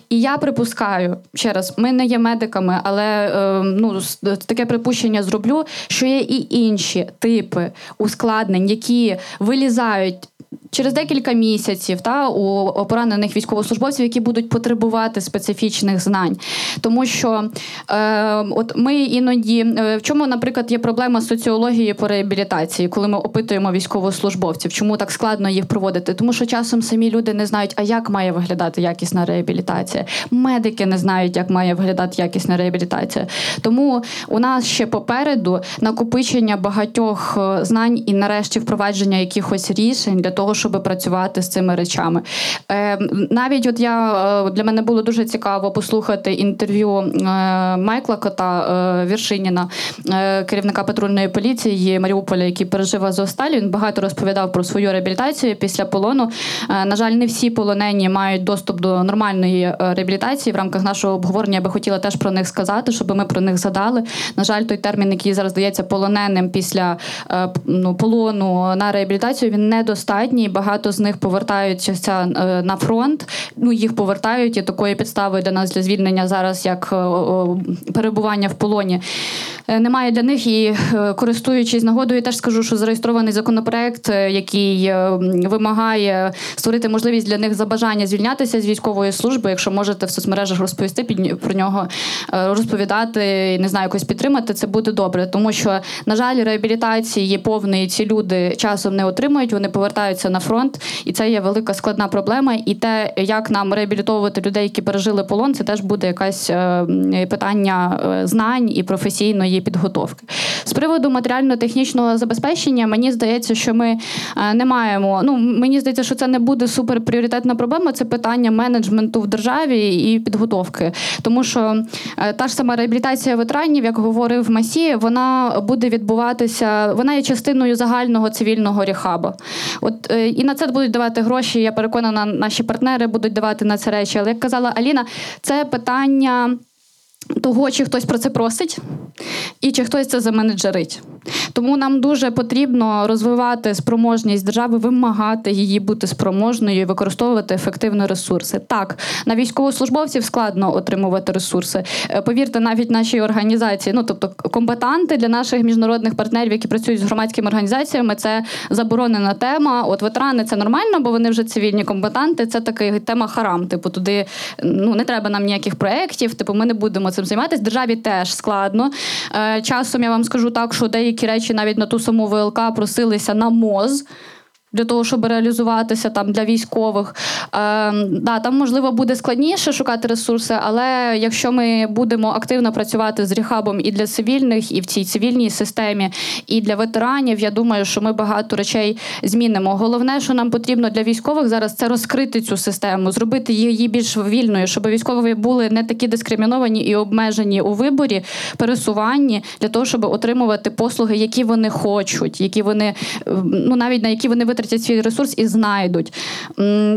І я припускаю ще раз, ми не є медиками, але е, ну таке припущення зроблю, що є і інші типи ускладнень, які вилізають. Через декілька місяців та у поранених військовослужбовців, які будуть потребувати специфічних знань, тому що е, от ми іноді е, в чому, наприклад, є проблема з соціологією по реабілітації, коли ми опитуємо військовослужбовців, чому так складно їх проводити? Тому що часом самі люди не знають, а як має виглядати якісна реабілітація. Медики не знають, як має виглядати якісна реабілітація. Тому у нас ще попереду накопичення багатьох е, знань і нарешті впровадження якихось рішень для того, щоб щоб працювати з цими речами. Е, навіть от я е, для мене було дуже цікаво послухати інтерв'ю е, Майкла Кота е, Віршиніна, керівника патрульної поліції Маріуполя, який пережив Азовсталь. Він багато розповідав про свою реабілітацію після полону. На жаль, не всі полонені мають доступ до нормальної реабілітації. В рамках нашого обговорення я би хотіла теж про них сказати, щоб ми про них згадали. На жаль, той термін, який зараз дається полоненим після ну, полону на реабілітацію, він недостатній. Багато з них повертаються е, на фронт. Ну їх повертають і такої підстави для нас для звільнення зараз, як е, перебування в полоні. е, Немає для них і користуючись нагодою, теж скажу, що зареєстрований законопроект, який вимагає створити можливість для них за бажання звільнятися з військової служби. Якщо можете в соцмережах розповісти під про нього, розповідати, не знаю, якось підтримати, це буде добре, тому що на жаль, реабілітації повної ці люди часом не отримують. Вони повертаються на фронт, і це є велика складна проблема. І те, як нам реабілітовувати людей, які пережили полон, це теж буде якась е, питання е, знань і професійної підготовки. З приводу матеріально-технічного забезпечення, мені здається, що ми е, не маємо. Ну мені здається, що це не буде суперпріоритетна проблема. Це питання менеджменту в державі і підготовки, тому що та ж сама реабілітація ветеранів, як говорив Масі, вона буде відбуватися. Вона є частиною загального цивільного рехаба. От і на це будуть давати гроші. Я переконана, наші партнери будуть давати на це речі. Але як казала Аліна, це питання. Того, чи хтось про це просить, і чи хтось це заменеджерить. Тому нам дуже потрібно розвивати спроможність держави, вимагати її бути спроможною і використовувати ефективно ресурси. Так, на військовослужбовців складно отримувати ресурси. Е, Повірте, навіть нашій організації, ну тобто комбатанти для наших міжнародних партнерів, які працюють з громадськими організаціями, це заборонена тема. От ветерани це нормально, бо вони вже цивільні комбатанти. Це така тема харам. Типу, туди ну не треба нам ніяких проєктів. Типу, ми не будемо цим займатися. Державі теж складно. Е, Часом я вам скажу так, що деякі речі навіть на ту саму ВЛК просилися на МОЗ. Для того, щоб реалізуватися там для військових. Е, да, там можливо буде складніше шукати ресурси, але якщо ми будемо активно працювати з рехабом і для цивільних, і в цій цивільній системі, і для ветеранів, я думаю, що ми багато речей змінимо. Головне, що нам потрібно для військових зараз, це розкрити цю систему, зробити її більш вільною, щоб військові були не такі дискриміновані і обмежені у виборі, пересуванні для того, щоб отримувати послуги, які вони хочуть, які вони е, ну навіть на які вони витратять свій ресурс і знайдуть.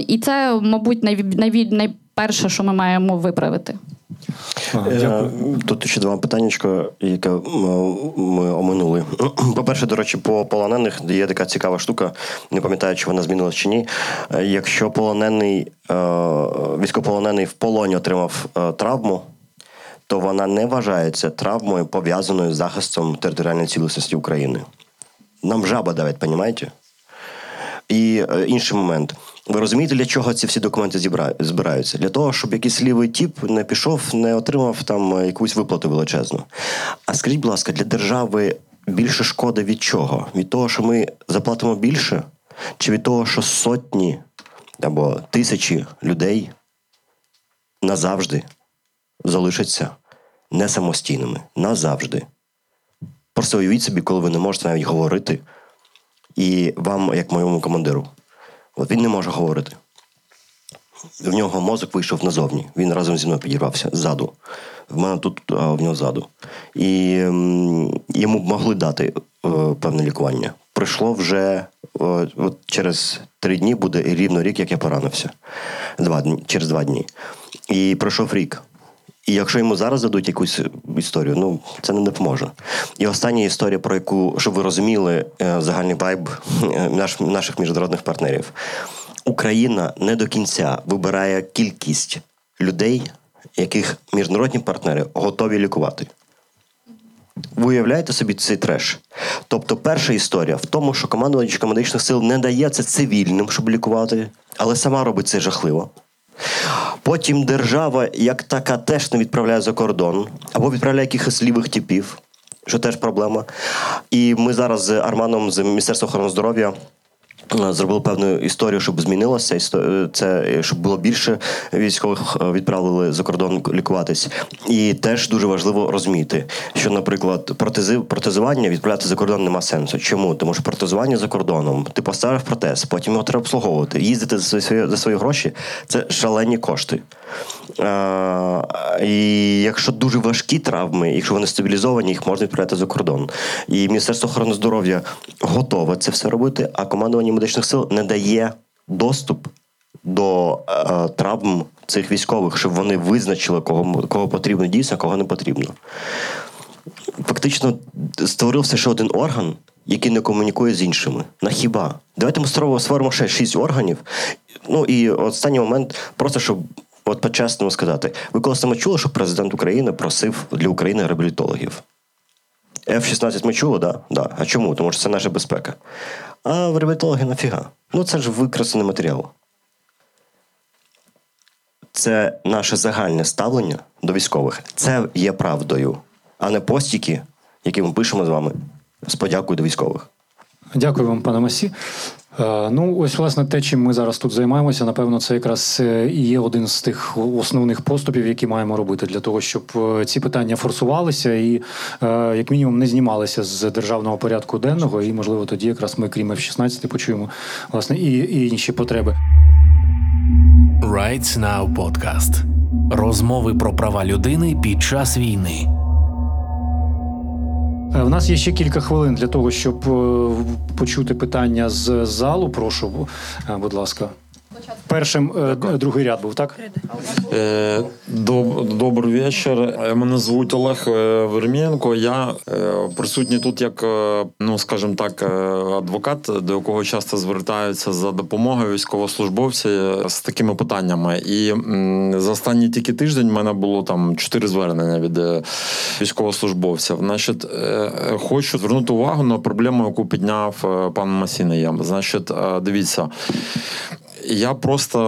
І це, мабуть, най, най, найперше, що ми маємо виправити. Ага, Е, Дякую. Тут ще два питаннячка, яке ми оминули. По-перше, до речі, по полонених є така цікава штука. Не пам'ятаю, чи вона змінилась чи ні. Е, Якщо полонений, е, військополонений в полоні отримав травму, то вона не вважається травмою, пов'язаною з захистом територіальної цілісності України. Нам жаба давить, понімаєте? І е, інший момент. Ви розумієте, для чого ці всі документи збираються? Для того, щоб якийсь лівий тіп не пішов, не отримав там е, якусь виплату величезну. А скажіть, будь ласка, для держави більше шкоди від чого? Від того, що ми заплатимо більше, чи від того, що сотні або тисячі людей назавжди залишаться не самостійними, назавжди. Просто уявіть собі, коли ви не можете навіть говорити, і вам, як моєму командиру, от він не може говорити. В нього мозок вийшов назовні. Він разом зі мною підірвався ззаду. В мене тут, а в нього ззаду. І йому могли дати е, певне лікування. Пройшло вже от через три дні буде рівно рік, як я поранився. Два дні, через два дні. І пройшов рік. І якщо йому зараз дадуть якусь історію, ну це не допоможе. І остання історія, про яку, щоб ви розуміли, е, загальний вайб е, наш, наших міжнародних партнерів. Україна не до кінця вибирає кількість людей, яких міжнародні партнери готові лікувати. Ви уявляєте собі цей треш? Тобто, перша історія в тому, що командувачка медичних сил не дає це цивільним, щоб лікувати, але сама робить це жахливо. Потім держава, як така, теж не відправляє за кордон, або відправляє якихось лівих типів, що теж проблема. І ми зараз з Арманом з Міністерства охорони здоров'я Зробили певну історію, щоб змінилося е, це, е, щоб було більше військових е, відправили за кордон лікуватись. І теж дуже важливо розуміти, що, наприклад, протези, протезування відправляти за кордон нема сенсу. Чому? Тому що протезування за кордоном, ти поставив протез, потім його треба обслуговувати. Їздити за свої, за свої гроші це шалені кошти. Е, і якщо дуже важкі травми, якщо вони стабілізовані, їх можна відправляти за кордон. І Міністерство охорони здоров'я готове це все робити, а командування медичних сил не дає доступ до е, травм цих військових, щоб вони визначили, кого, кого потрібно дійсно, кого не потрібно. Фактично створився ще один орган, який не комунікує з іншими. На хіба? Давайте ми створимо ще шість органів. Ну і останній момент, просто щоб от по-чесному сказати, ви коли саме чули, що президент України просив для України реабілітологів? F-16 ми чули, да? да. А чому? Тому що це наша безпека. А в реабілітологи нафіга? Ну це ж викрасений матеріал. Це наше загальне ставлення до військових. Це є правдою, а не постіки, які ми пишемо з вами з подякою до військових. Дякую вам, пане Масі. Е, Ну, ось власне те, чим ми зараз тут займаємося, напевно, це якраз е, і є один з тих основних поступів, які маємо робити для того, щоб е, ці питання форсувалися і, як мінімум, не знімалися з державного порядку денного. І, можливо, тоді якраз ми, крім F-16, почуємо власне і, і інші потреби. Rights Now Podcast. Розмови про права людини під час війни. Е, В нас є ще кілька хвилин для того, щоб е, почути питання з залу. Прошу, е, будь ласка. Першим е, другий ряд був, так? Е, доб- Добрий вечір. Е, Мене звуть Олег Вермієнко. Я е, присутній тут як, е, ну скажімо так, е, адвокат, до якого часто звертаються за допомогою військовослужбовці з такими питаннями. І м, за останній тільки тиждень в мене було там чотири звернення від військовослужбовців. Значить, хочу звернути увагу на проблему, яку підняв пан Масінеєм. Значить, е, дивіться. Я просто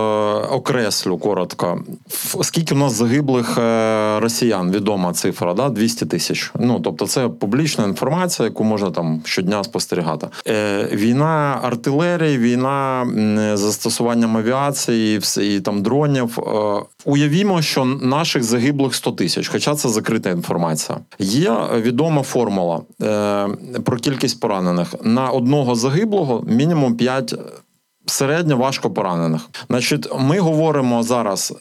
окреслю коротко. Скільки у нас загиблих е, росіян? Відома цифра, да? 200 тисяч. Ну тобто, це публічна інформація, яку можна там щодня спостерігати. Е, війна артилерії, війна застосуванням авіації, і там дронів. Е, уявімо, що наших загиблих 100 тисяч, хоча це закрита інформація. Є відома формула про кількість поранених на одного загиблого мінімум 5 середньо важко поранених. Значить, ми говоримо зараз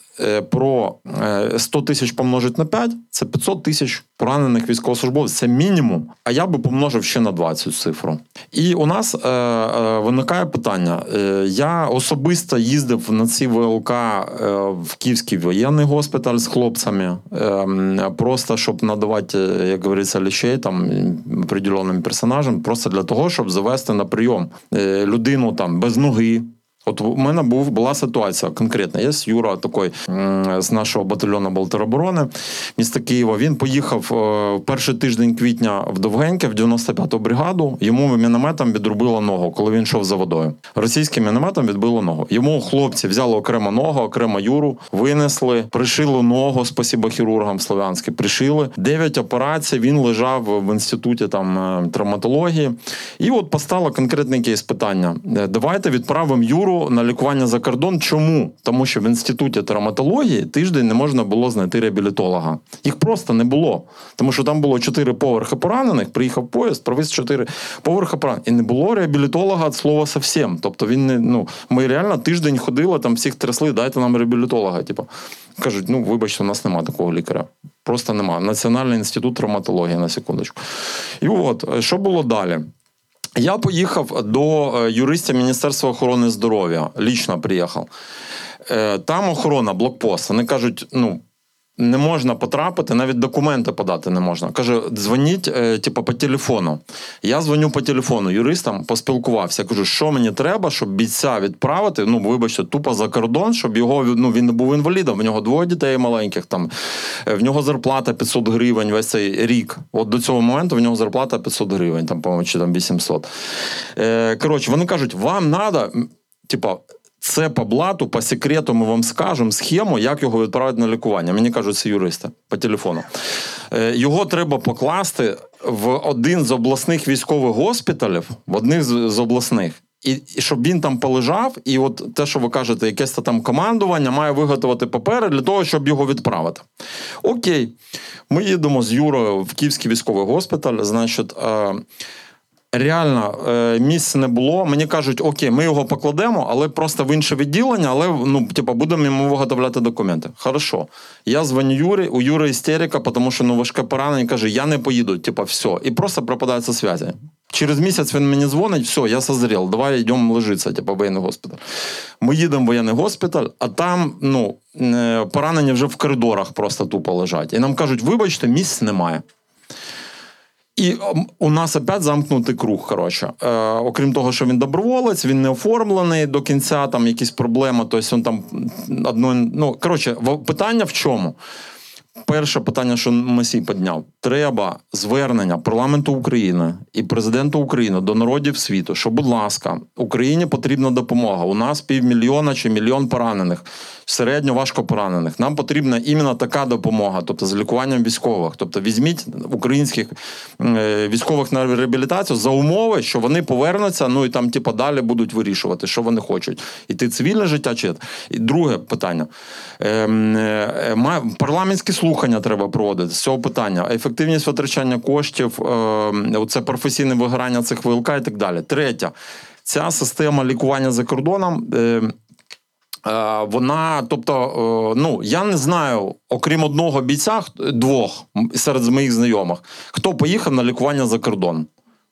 про е, 100 тисяч помножити на 5, це 500 тисяч поранених військовослужбовців. Це мінімум. А я би помножив ще на 20 цифру. І у нас е, е, виникає питання. Е, я особисто їздив на ці ВЛК е, в Київський воєнний госпіталь з хлопцями, е, просто щоб надавати, е, як говориться, лічей там определеним персонажам, просто для того, щоб завести на прийом е, людину там без ноги. От у мене був була ситуація конкретна. Є Юра такий з нашого батальйону Болтероборони міста Києва. Він поїхав е, перший тиждень квітня в Довгеньке, в 95-ту бригаду. Йому мінометом відрубило ногу, коли він йшов за водою. Російським мінометом відбило ногу. Йому хлопці взяли окремо ногу, окремо Юру, винесли, пришили ногу, спасіба хірургам в Слов'янське. Пришили дев'ять операцій. Він лежав в інституті там е, травматології. І от постало конкретне кейс питання: Е, давайте відправимо Юру на лікування за кордон. Чому? Тому що в інституті травматології тиждень не можна було знайти реабілітолога. Їх просто не було. Тому що там було чотири поверхи поранених. Приїхав поїзд, провіз чотири поверхи поранених. І не було реабілітолога від слова совсем. Тобто він не ну ми реально тиждень ходили, там всіх трясли, дайте нам реабілітолога. Типу кажуть, ну вибачте, у нас немає такого лікаря. Просто нема. Національний інститут травматології на секундочку. І от е, що було далі? Я поїхав до юриста юристів Міністерства охорони здоров'я. Лічно приїхав. Е, Там охорона, блокпост. Вони кажуть, ну. Не можна потрапити, навіть документи подати не можна. Каже, дзвоніть, е, типу, по телефону. Я дзвоню по телефону, юристам поспілкувався. Кажу, що мені треба, щоб бійця відправити. Ну, вибачте, тупо за кордон, щоб його ну, він не був інвалідом. В нього двоє дітей маленьких. Там Е, в нього зарплата 500 гривень весь цей рік. От до цього моменту в нього зарплата 500 гривень, там, по-моєму, чи там 800. Е, коротше, вони кажуть, вам треба, типа. Це по блату, по секрету ми вам скажемо схему, як його відправити на лікування. Мені кажуть, це юристи по телефону. Е, Його треба покласти в один з обласних військових госпіталів, в одних з, обласних. І, і щоб він там полежав, і от те, що ви кажете, якесь там командування має виготовити папери для того, щоб його відправити. Окей, ми їдемо з Юрою в Київський військовий госпіталь. Значить, е, реально е, місць не було. Мені кажуть, окей, ми його покладемо, але просто в інше відділення, але ну, типу, будемо йому виготовляти документи. Хорошо. Я дзвоню Юрі, у Юри істерика, тому що ну, важке поранення каже, я не поїду, типу, все. І просто пропадає со зв'язі. Через місяць він мені дзвонить, все, я созрел, давай йдемо лежитися, в воєнний госпіталь. Ми їдемо в воєнний госпіталь, а там ну, е, поранені вже в коридорах просто тупо лежать. І нам кажуть, вибачте, місць немає. І у нас опять замкнутий круг. Коротше. Е, окрім того, що він доброволець, він не оформлений до кінця, там якісь проблеми. Тобто він там одно. Ну, коротше, питання в чому? Перше питання, що Масій підняв: треба звернення парламенту України і президенту України до народів світу, що, будь ласка, Україні потрібна допомога. У нас півмільйона чи мільйон поранених, середньо важко поранених. Нам потрібна іменно така допомога, тобто з лікуванням військових. Тобто, візьміть українських е, військових на реабілітацію за умови, що вони повернуться, ну і там, типу, далі будуть вирішувати, що вони хочуть. Іти цивільне життя чи і друге питання. Ем, е, ма- парламентські слухання треба проводити з цього питання. Ефективність витрачання коштів, е, це професійне вигорання цих ВЛК і так далі. Третя, ця система лікування за кордоном. Е, Е, Вона, тобто, е, ну я не знаю, окрім одного бійця, двох серед моїх знайомих, хто поїхав на лікування за кордон.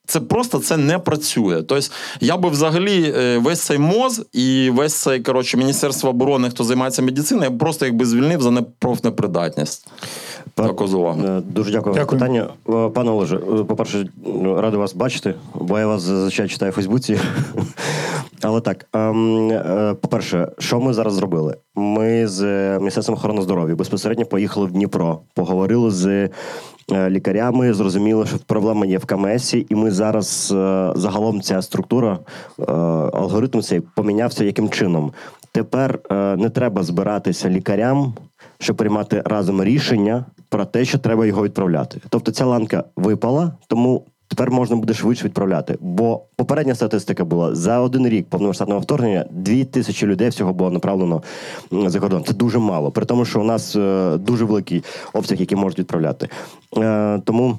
Це просто це не працює. Тобто, я би взагалі е, весь цей МОЗ і весь цей коротше, Міністерство оборони, хто займається медициною, я б просто якби звільнив за непрофнепридатність. Дякую за увагу. Е, Дуже дякую за Дякую. питання. Е, Пане Олеже, по-перше, радий вас бачити, бо я вас зазвичай читаю в Фейсбуці. Але так, ем, по-перше, що ми зараз зробили? Ми з Міністерством охорони здоров'я безпосередньо поїхали в Дніпро, поговорили з лікарями, Зрозуміло, що проблема є в КМСі, і ми зараз е, загалом ця структура, е, алгоритм цей помінявся яким чином. Тепер е, не треба збиратися лікарям, щоб приймати разом рішення про те, що треба його відправляти. Тобто ця ланка випала, тому тепер можна буде швидше відправляти. Бо попередня статистика була за один рік повномасштабного вторгнення дві тисячі людей всього було направлено за кордон. Це дуже мало. При тому, що у нас е, дуже великий обсяг, який можуть відправляти. Е, тому.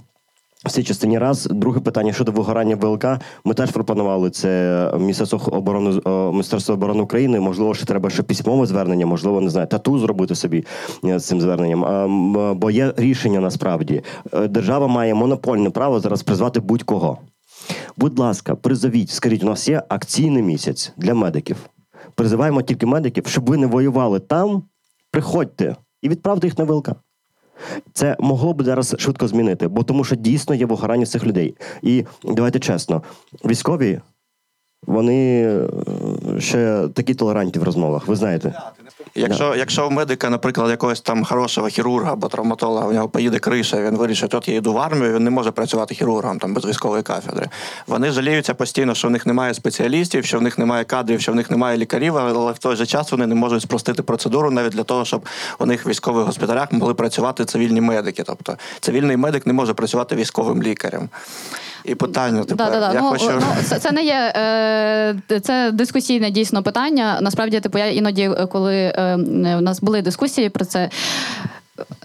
В цій частині раз. Друге питання щодо вигорання ВЛК. Ми теж пропонували це Міністерство оборони е, Міністерство оборони України. Можливо, ще треба ще письмове звернення, можливо, не знаю, тату зробити собі е, з цим зверненням. Бо є рішення насправді. Е, Держава має монопольне право зараз призвати будь-кого. Будь ласка, призовіть, скажіть, у нас є акційний місяць для медиків. Призиваємо тільки медиків, щоб ви не воювали там. Приходьте і відправте їх на ВЛК. Це могло б зараз швидко змінити, бо тому що дійсно є вигорання цих людей. І давайте чесно, військові вони е, ще такі толерантні в розмовах. Ви знаєте, Якщо, якщо у медика, наприклад, якогось там хорошого хірурга або травматолога, у нього поїде криша, він вирішить, от я йду в армію, він не може працювати хірургом там без військової кафедри. Вони жаліються постійно, що в них немає спеціалістів, що в них немає кадрів, що в них немає лікарів, але в той же час вони не можуть спростити процедуру навіть для того, щоб у них в військових госпіталях могли працювати цивільні медики. Тобто цивільний медик не може працювати військовим лікарем. І питання тепер, Да, да, да. я Ну, хочу. ну, це, це не є е, це дискусійне дійсно питання. Насправді, типу, я іноді, е, коли е, у нас були дискусії про це.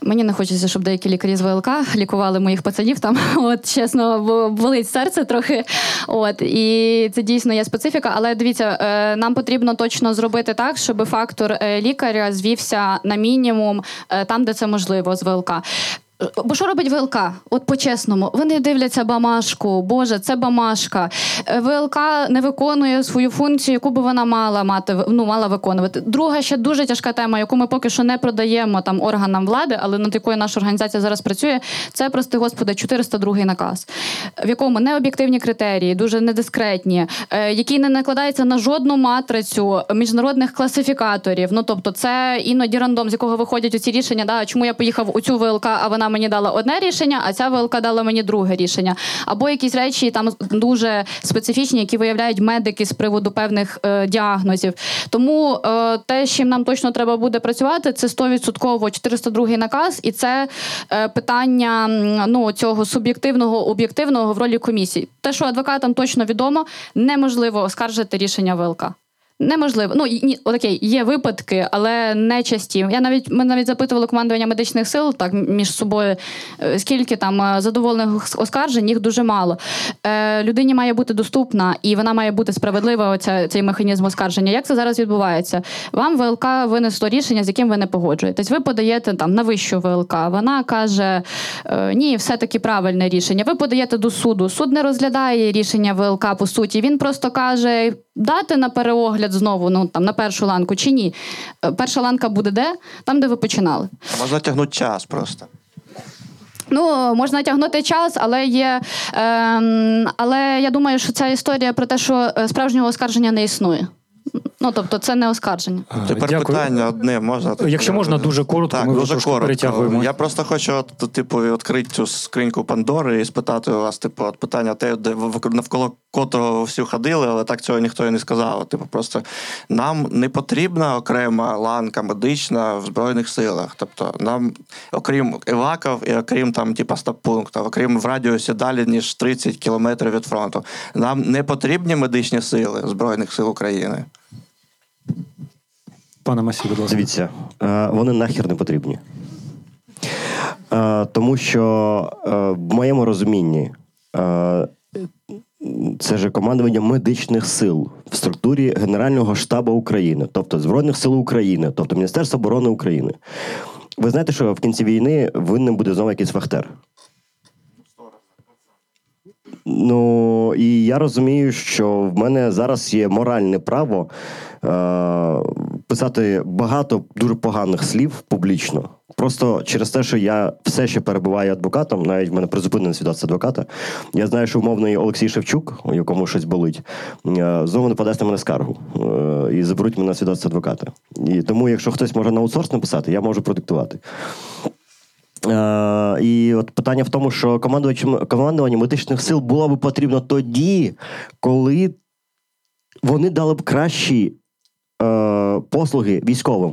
Мені не хочеться, щоб деякі лікарі з ВЛК лікували моїх пацанів там. От чесно, болить серце трохи. От і це дійсно є специфіка. Але дивіться, е, нам потрібно точно зробити так, щоб фактор е, лікаря звівся на мінімум е, там, де це можливо з ВЛК. Бо що робить ВЛК? От по-чесному, вони дивляться бамашку. Боже, це бамашка. Е, ВЛК не виконує свою функцію, яку би вона мала мати, ну мала виконувати. Друга ще дуже тяжка тема, яку ми поки що не продаємо там органам влади, але над якою наша організація зараз працює. Це прости господи, 402 наказ, в якому необ'єктивні критерії, дуже недискретні, е, який не накладається на жодну матрицю міжнародних класифікаторів. Ну тобто, це іноді рандом, з якого виходять оці рішення. Да, чому я поїхав у цю ВЛК, а вона вона мені дала одне рішення, а ця ВЛК дала мені друге рішення. Або якісь речі там дуже специфічні, які виявляють медики з приводу певних е, діагнозів. Тому е, те, з чим нам точно треба буде працювати, це 100% 402 наказ, і це е, питання ну, цього суб'єктивного, об'єктивного в ролі комісії. Те, що адвокатам точно відомо, неможливо оскаржити рішення ВЛК. Неможливо. Ну ні, окей, є випадки, але не часті. Я навіть ми навіть запитували командування медичних сил так між собою, е, скільки там е, задоволених оскаржень, їх дуже мало. Е, людині має бути доступна і вона має бути справедлива. Оця цей механізм оскарження. Як це зараз відбувається? Вам ВЛК винесло рішення, з яким ви не погоджуєтесь. Ви подаєте там на вищу ВЛК. Вона каже: е, ні, все таки правильне рішення. Ви подаєте до суду. Суд не розглядає рішення ВЛК по суті. Він просто каже. Дати на переогляд знову, ну там на першу ланку чи ні? Е, Перша ланка буде де? Там, де ви починали. Можна тягнути час просто. Ну, можна тягнути час, але є. Е, але я думаю, що ця історія про те, що е, справжнього оскарження не існує. Ну, тобто, це не оскарження. Тепер Дякую. питання одне можна. Якщо можна, дуже коротко, Так, ми дуже трошки коротко. перетягуємо. Я просто хочу, от, типу, відкрити цю скриньку Пандори і спитати у вас, типу, от питання те, де навколо котрого всі ходили, але так цього ніхто і не сказав. Типу, просто нам не потрібна окрема ланка медична в Збройних силах. Тобто, нам, окрім еваків і окрім там, типу, стаб-пунктів, окрім в радіусі далі, ніж 30 кілометрів від фронту, нам не потрібні медичні сили Збройних сил України. Пане Масі, будь ласка. Дивіться, е, вони нахер не потрібні. Е, Тому що е, в моєму розумінні це ж командування медичних сил в структурі Генерального штабу України, тобто Збройних сил України, тобто Міністерства оборони України. Ви знаєте, що в кінці війни винним буде знову якийсь вахтер. Ну і я розумію, що в мене зараз є моральне право писати багато дуже поганих слів публічно. Просто через те, що я все ще перебуваю адвокатом, навіть в мене призупинена свідоцтво адвоката. Я знаю, що умовний Олексій Шевчук, у якому щось болить, е, знову не подасть на мене скаргу е, і заберуть мене свідоцтво адвоката. І тому, якщо хтось може на аутсорс написати, я можу продиктувати. Е, і от питання в тому, що командування медичних сил було б потрібно тоді, коли вони дали б кращі е, послуги військовим.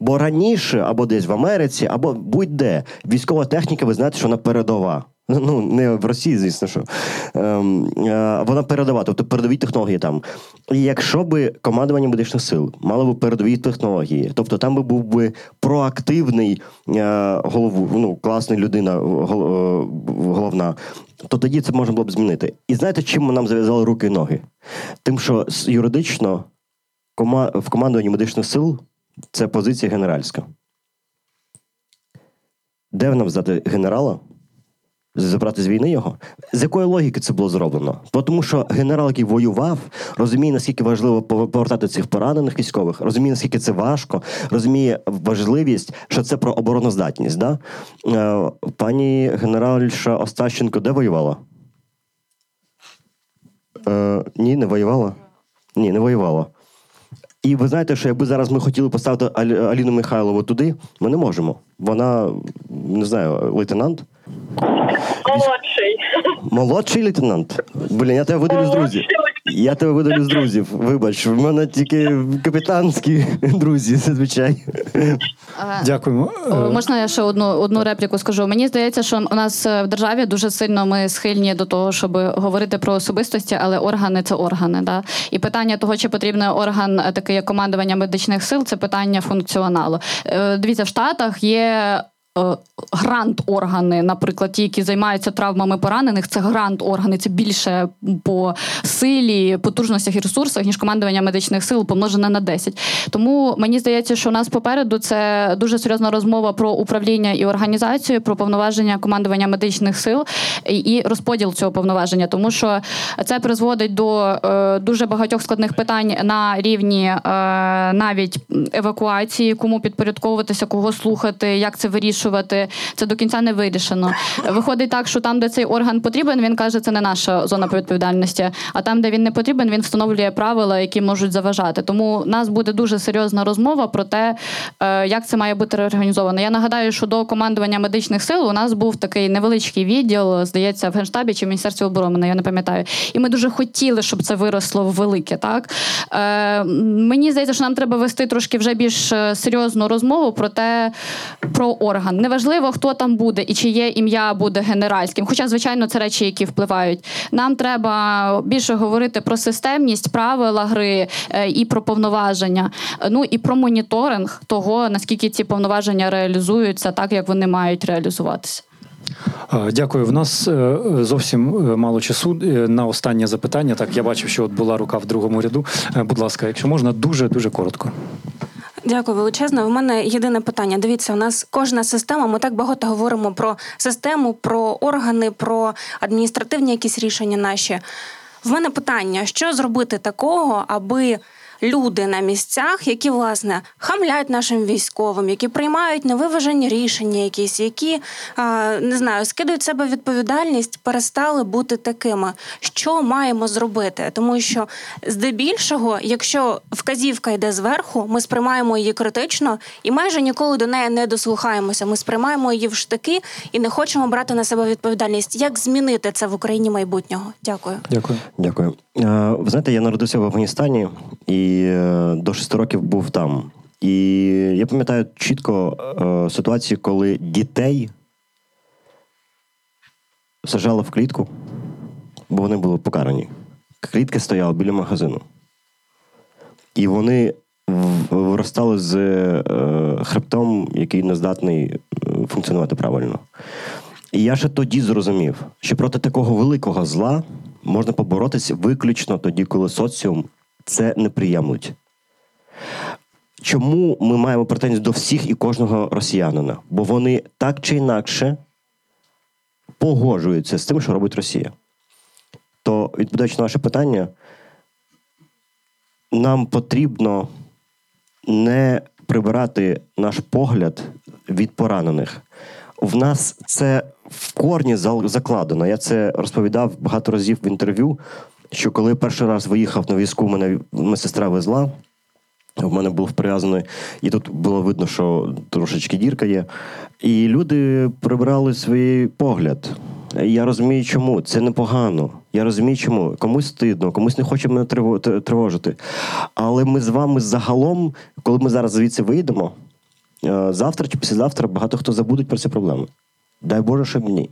Бо раніше, або десь в Америці, або будь-де, військова техніка, ви знаєте, що вона передова. Ну, не в Росії, звісно, що ем, е, вона передова, тобто передові технології там. І якщо би командування медичних сил мало б передові технології, тобто там би був би проактивний е, голову, ну, класна людина, гол- е, головна, то тоді це можна було б змінити. І знаєте, чим нам зав'язали руки і ноги? Тим, що юридично кома- в командуванні медичних сил це позиція генеральська. Де нам здати генерала? Забрати з війни його? З якої логіки це було зроблено? Тому що генерал, який воював, розуміє, наскільки важливо повертати цих поранених військових, розуміє, наскільки це важко, розуміє важливість, що це про обороноздатність. Да? Е, пані генеральша Остащенко де воювала? Е, ні, не воювала. Ні, не воювала. І ви знаєте, що якби зараз ми хотіли поставити Алі- Аліну Михайлову туди, ми не можемо. Вона, не знаю, лейтенант. Молодший. Молодший лейтенант. Блін, я тебе видалю з друзів. Я тебе видалю з друзів. Вибач, в мене тільки капітанські друзі, зазвичай. Дякуємо. Е, Можна я ще одну одну репліку скажу? Мені здається, що у нас в державі дуже сильно ми схильні до того, щоб говорити про особистості, але органи це органи. Да? І питання того, чи потрібен орган е, такий як командування медичних сил, це питання функціоналу. Е, Дивіться, в Штатах є. Е, Грант-органи, наприклад, ті, які займаються травмами поранених, це грант-органи, це більше по силі, потужностях і ресурсах, ніж командування медичних сил помножене на 10. Тому мені здається, що у нас попереду це дуже серйозна розмова про управління і організацію, про повноваження командування медичних сил і розподіл цього повноваження, тому що це призводить до е, дуже багатьох складних питань на рівні е, навіть евакуації, кому підпорядковуватися, кого слухати, як це вирішувати. Вирішувати. Це до кінця не вирішено. Виходить так, що там, де цей орган потрібен, він каже, це не наша зона відповідальності. А там, де він не потрібен, він встановлює правила, які можуть заважати. Тому у нас буде дуже серйозна розмова про те, е, як це має бути реорганізовано. Я нагадаю, що до командування медичних сил у нас був такий невеличкий відділ, здається, в генштабі чи в міністерстві оборони, я не пам'ятаю. І ми дуже хотіли, щоб це виросло в велике. Так е, мені здається, що нам треба вести трошки вже більш е, серйозну розмову про те, про орган. Неважливо, хто там буде і чиє ім'я буде генеральським. Хоча, звичайно, це речі, які впливають. Нам треба більше говорити про системність, правила гри е, і про повноваження. Ну і про моніторинг того, наскільки ці повноваження реалізуються так, як вони мають реалізуватися. Дякую. В нас е, зовсім е, мало часу на останнє запитання. Так, я бачив, що от була рука в другому ряду. Будь ласка, якщо можна, дуже дуже коротко. Дякую величезно. У мене єдине питання. Дивіться, у нас кожна система. Ми так багато говоримо про систему, про органи, про адміністративні якісь рішення наші. В мене питання: що зробити такого, аби люди на місцях, які власне хамлять нашим військовим, які приймають невиважені рішення, якісь, які не знаю, скидують себе відповідальність, перестали бути такими. Що маємо зробити? Тому що здебільшого, якщо вказівка йде зверху, ми сприймаємо її критично і майже ніколи до неї не дослухаємося. Ми сприймаємо її в штики і не хочемо брати на себе відповідальність. Як змінити це в Україні майбутнього? Дякую. Дякую. Дякую. Е, Ви знаєте, я народився в Афганістані і е, до 6 років був там. І я пам'ятаю чітко е, ситуацію, коли дітей сажали в клітку, бо вони були покарані. Клітка стояла біля магазину. І вони виростали з е, хребтом, який не здатний е, функціонувати правильно. І я ще тоді зрозумів, що проти такого великого зла можна поборотися виключно тоді, коли соціум це не приємлить. Чому ми маємо претензії до всіх і кожного росіянина? Бо вони так чи інакше погоджуються з тим, що робить Росія. То, відповідаючи на ваше питання, нам потрібно не прибирати наш погляд від поранених. В нас це в корні закладено. Я це розповідав багато разів в інтерв'ю. Що коли перший раз виїхав на візку, мене медсестра везла. В мене був прив'язаний, і тут було видно, що трошечки дірка є. І люди прибрали свій погляд. Я розумію, чому це непогано. Я розумію, чому комусь стидно, комусь не хоче мене тривожити. Але ми з вами загалом, коли ми зараз звідси вийдемо, е, завтра чи післязавтра багато хто забудуть про ці проблеми. Дай Боже, щоб ні.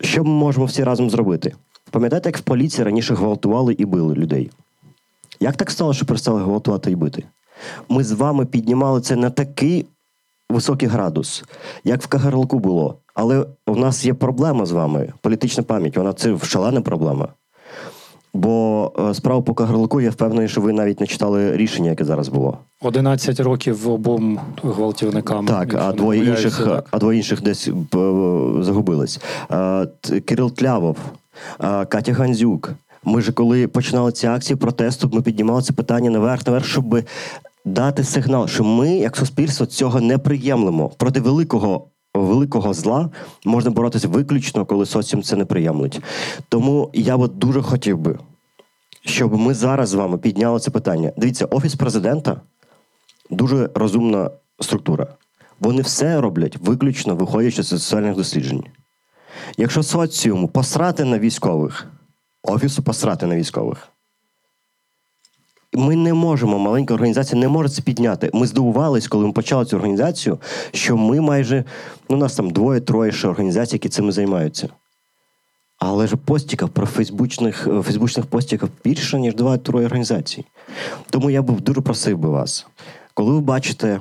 Що ми можемо всі разом зробити? Пам'ятаєте, як в поліції раніше гвалтували і били людей? Як так стало, що перестали гвалтувати і бити? Ми з вами піднімали це на такий високий градус, як в Кагарлику було. Але у нас є проблема з вами, політична пам'ять, вона це шалена проблема. Бо е, справу по Кагарлику, я впевнений, що ви навіть не читали рішення, яке зараз було. 11 років обом гвалтівникам. Так, а двоє інших, так. а двоє інших десь е, загубились. Е, Кирил Тлявов, Катя Гандзюк. Ми ж коли починали ці акції протесту, ми піднімали це питання наверх, наверх, щоб дати сигнал, що ми, як суспільство, цього не приємлемо. Проти великого. Великого зла можна боротися виключно, коли соціум це не приємлить. Тому я от дуже хотів би, щоб ми зараз з вами підняли це питання. Дивіться, офіс президента дуже розумна структура. Вони все роблять виключно виходячи з соціальних досліджень. Якщо соціуму посрати на військових, офісу посрати на військових. Ми не можемо, маленька організація не може це підняти. Ми здивувались, коли ми почали цю організацію, що ми майже, ну, у нас там двоє-троє ще організацій, які цим займаються. Але ж постіків про фейсбучних, е, фейсбучних постіків більше, ніж два-троє організацій. Тому я б дуже просив би вас, коли ви бачите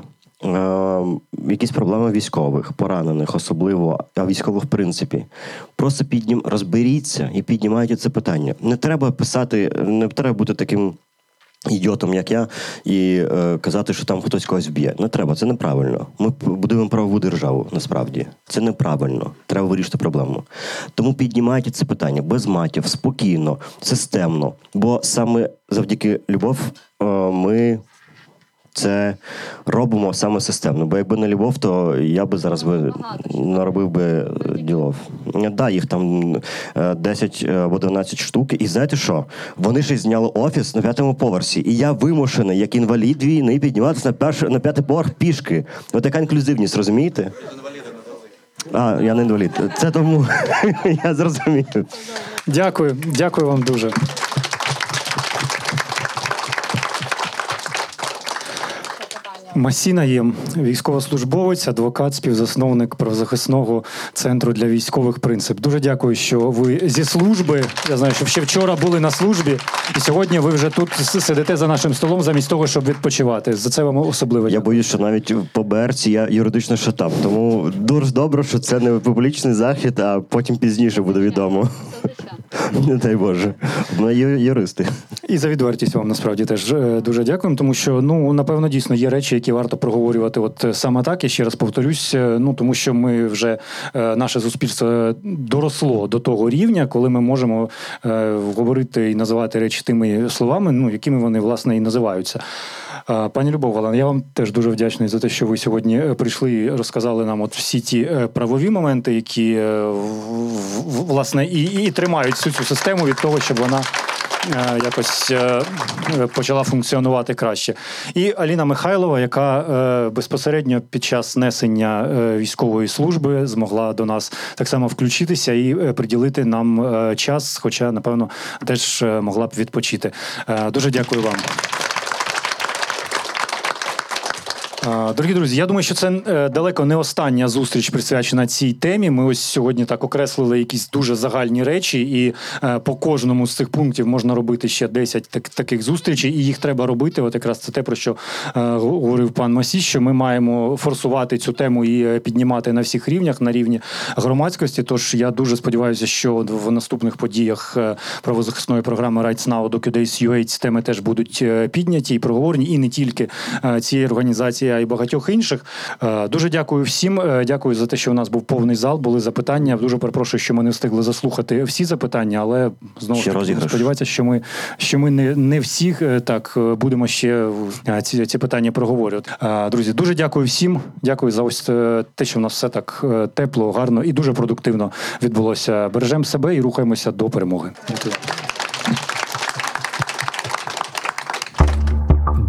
якісь проблеми військових, поранених, особливо, а військових в принципі, просто піднім, розберіться і піднімайте це питання. Не треба писати, не треба бути таким. Ідіотом, як я, і е, казати, що там хтось когось вб'є. Не треба, це неправильно. Ми будуємо правову державу, насправді. Це неправильно. Треба вирішити проблему. Тому піднімайте це питання без матів, спокійно, системно. Бо саме завдяки любов е, ми це робимо саме системно. Бо якби не любов, то я би зараз би наробив би е, ділов. Да, їх там е, 10 або 12 штук. І знаєте що? Вони ще зняли офіс на п'ятому поверсі. І я вимушений, як інвалід війни, підніматися на перший на п'ятий поверх пішки. Ось така інклюзивність, розумієте? А, я не інвалід. Це тому я зрозумів. Дякую, дякую вам дуже. Масіна Єм, військовослужбовець, адвокат, співзасновник правозахисного центру для військових принцип. Дуже дякую, що ви зі служби. Я знаю, що ще вчора були на службі, і сьогодні ви вже тут сидите за нашим столом, замість того, щоб відпочивати. За це вам особливо. Я боюсь, що навіть по БРці я юридично шатав. Тому дуже добре, що це не публічний захід, а потім пізніше буде відомо. Не дай Боже. Ми юристи. І за відвертість вам насправді теж е, дуже дякуємо, тому що ну напевно дійсно є речі, які варто проговорювати. От е, саме так. Я ще раз повторюсь. е, Ну тому що ми вже наше суспільство доросло до того рівня, коли ми можемо говорити і називати речі тими словами, ну якими вони власне і називаються. Пані Любов Галан, я вам теж дуже вдячний за те, що ви сьогодні прийшли і розказали нам от всі ті правові моменти, які власне і, і тримають всю цю систему від того, щоб вона е, якось е, е, почала функціонувати краще. І Аліна Михайлова, яка безпосередньо під час несення військової служби змогла до нас так само включитися і приділити нам час, хоча, напевно, теж могла б відпочити. Дуже дякую вам. А, Дорогі друзі, я думаю, що це е, далеко не остання зустріч присвячена цій темі. Ми ось сьогодні так окреслили якісь дуже загальні речі, і е, по кожному з цих пунктів можна робити ще 10 так, таких зустрічей, і їх треба робити. От якраз це те, про що е, говорив пан Масі, що ми маємо форсувати цю тему і піднімати на всіх рівнях, на рівні громадськості. Тож я дуже сподіваюся, що в наступних подіях правозахисної програми Rights Now до UA ці теми теж будуть підняті і проговорені, і не тільки цієї організації, й багатьох інших. Е, Дуже дякую всім. Е, Дякую за те, що у нас був повний зал. Були запитання. Дуже перепрошую, що ми не встигли заслухати всі запитання, але знову ж таки сподіваюся, що ми що ми не, не всіх е, так будемо ще ці, ці питання проговорювати. Друзі, дуже дякую всім. Дякую за ось те, що в нас все так тепло, гарно і дуже продуктивно відбулося. Бережемо себе і рухаємося до перемоги. Дякую.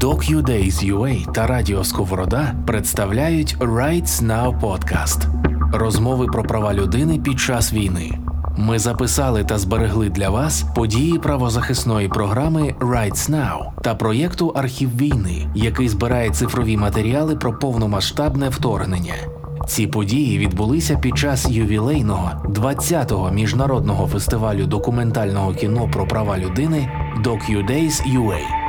DocuDays UA та Радіо Сковорода представляють Rights Now Podcast. Розмови про права людини під час війни. Ми записали та зберегли для вас події правозахисної програми Rights Now та проєкту Архів війни, який збирає цифрові матеріали про повномасштабне вторгнення. Ці події відбулися під час ювілейного 20-го міжнародного фестивалю документального кіно про права людини DocuDays UA.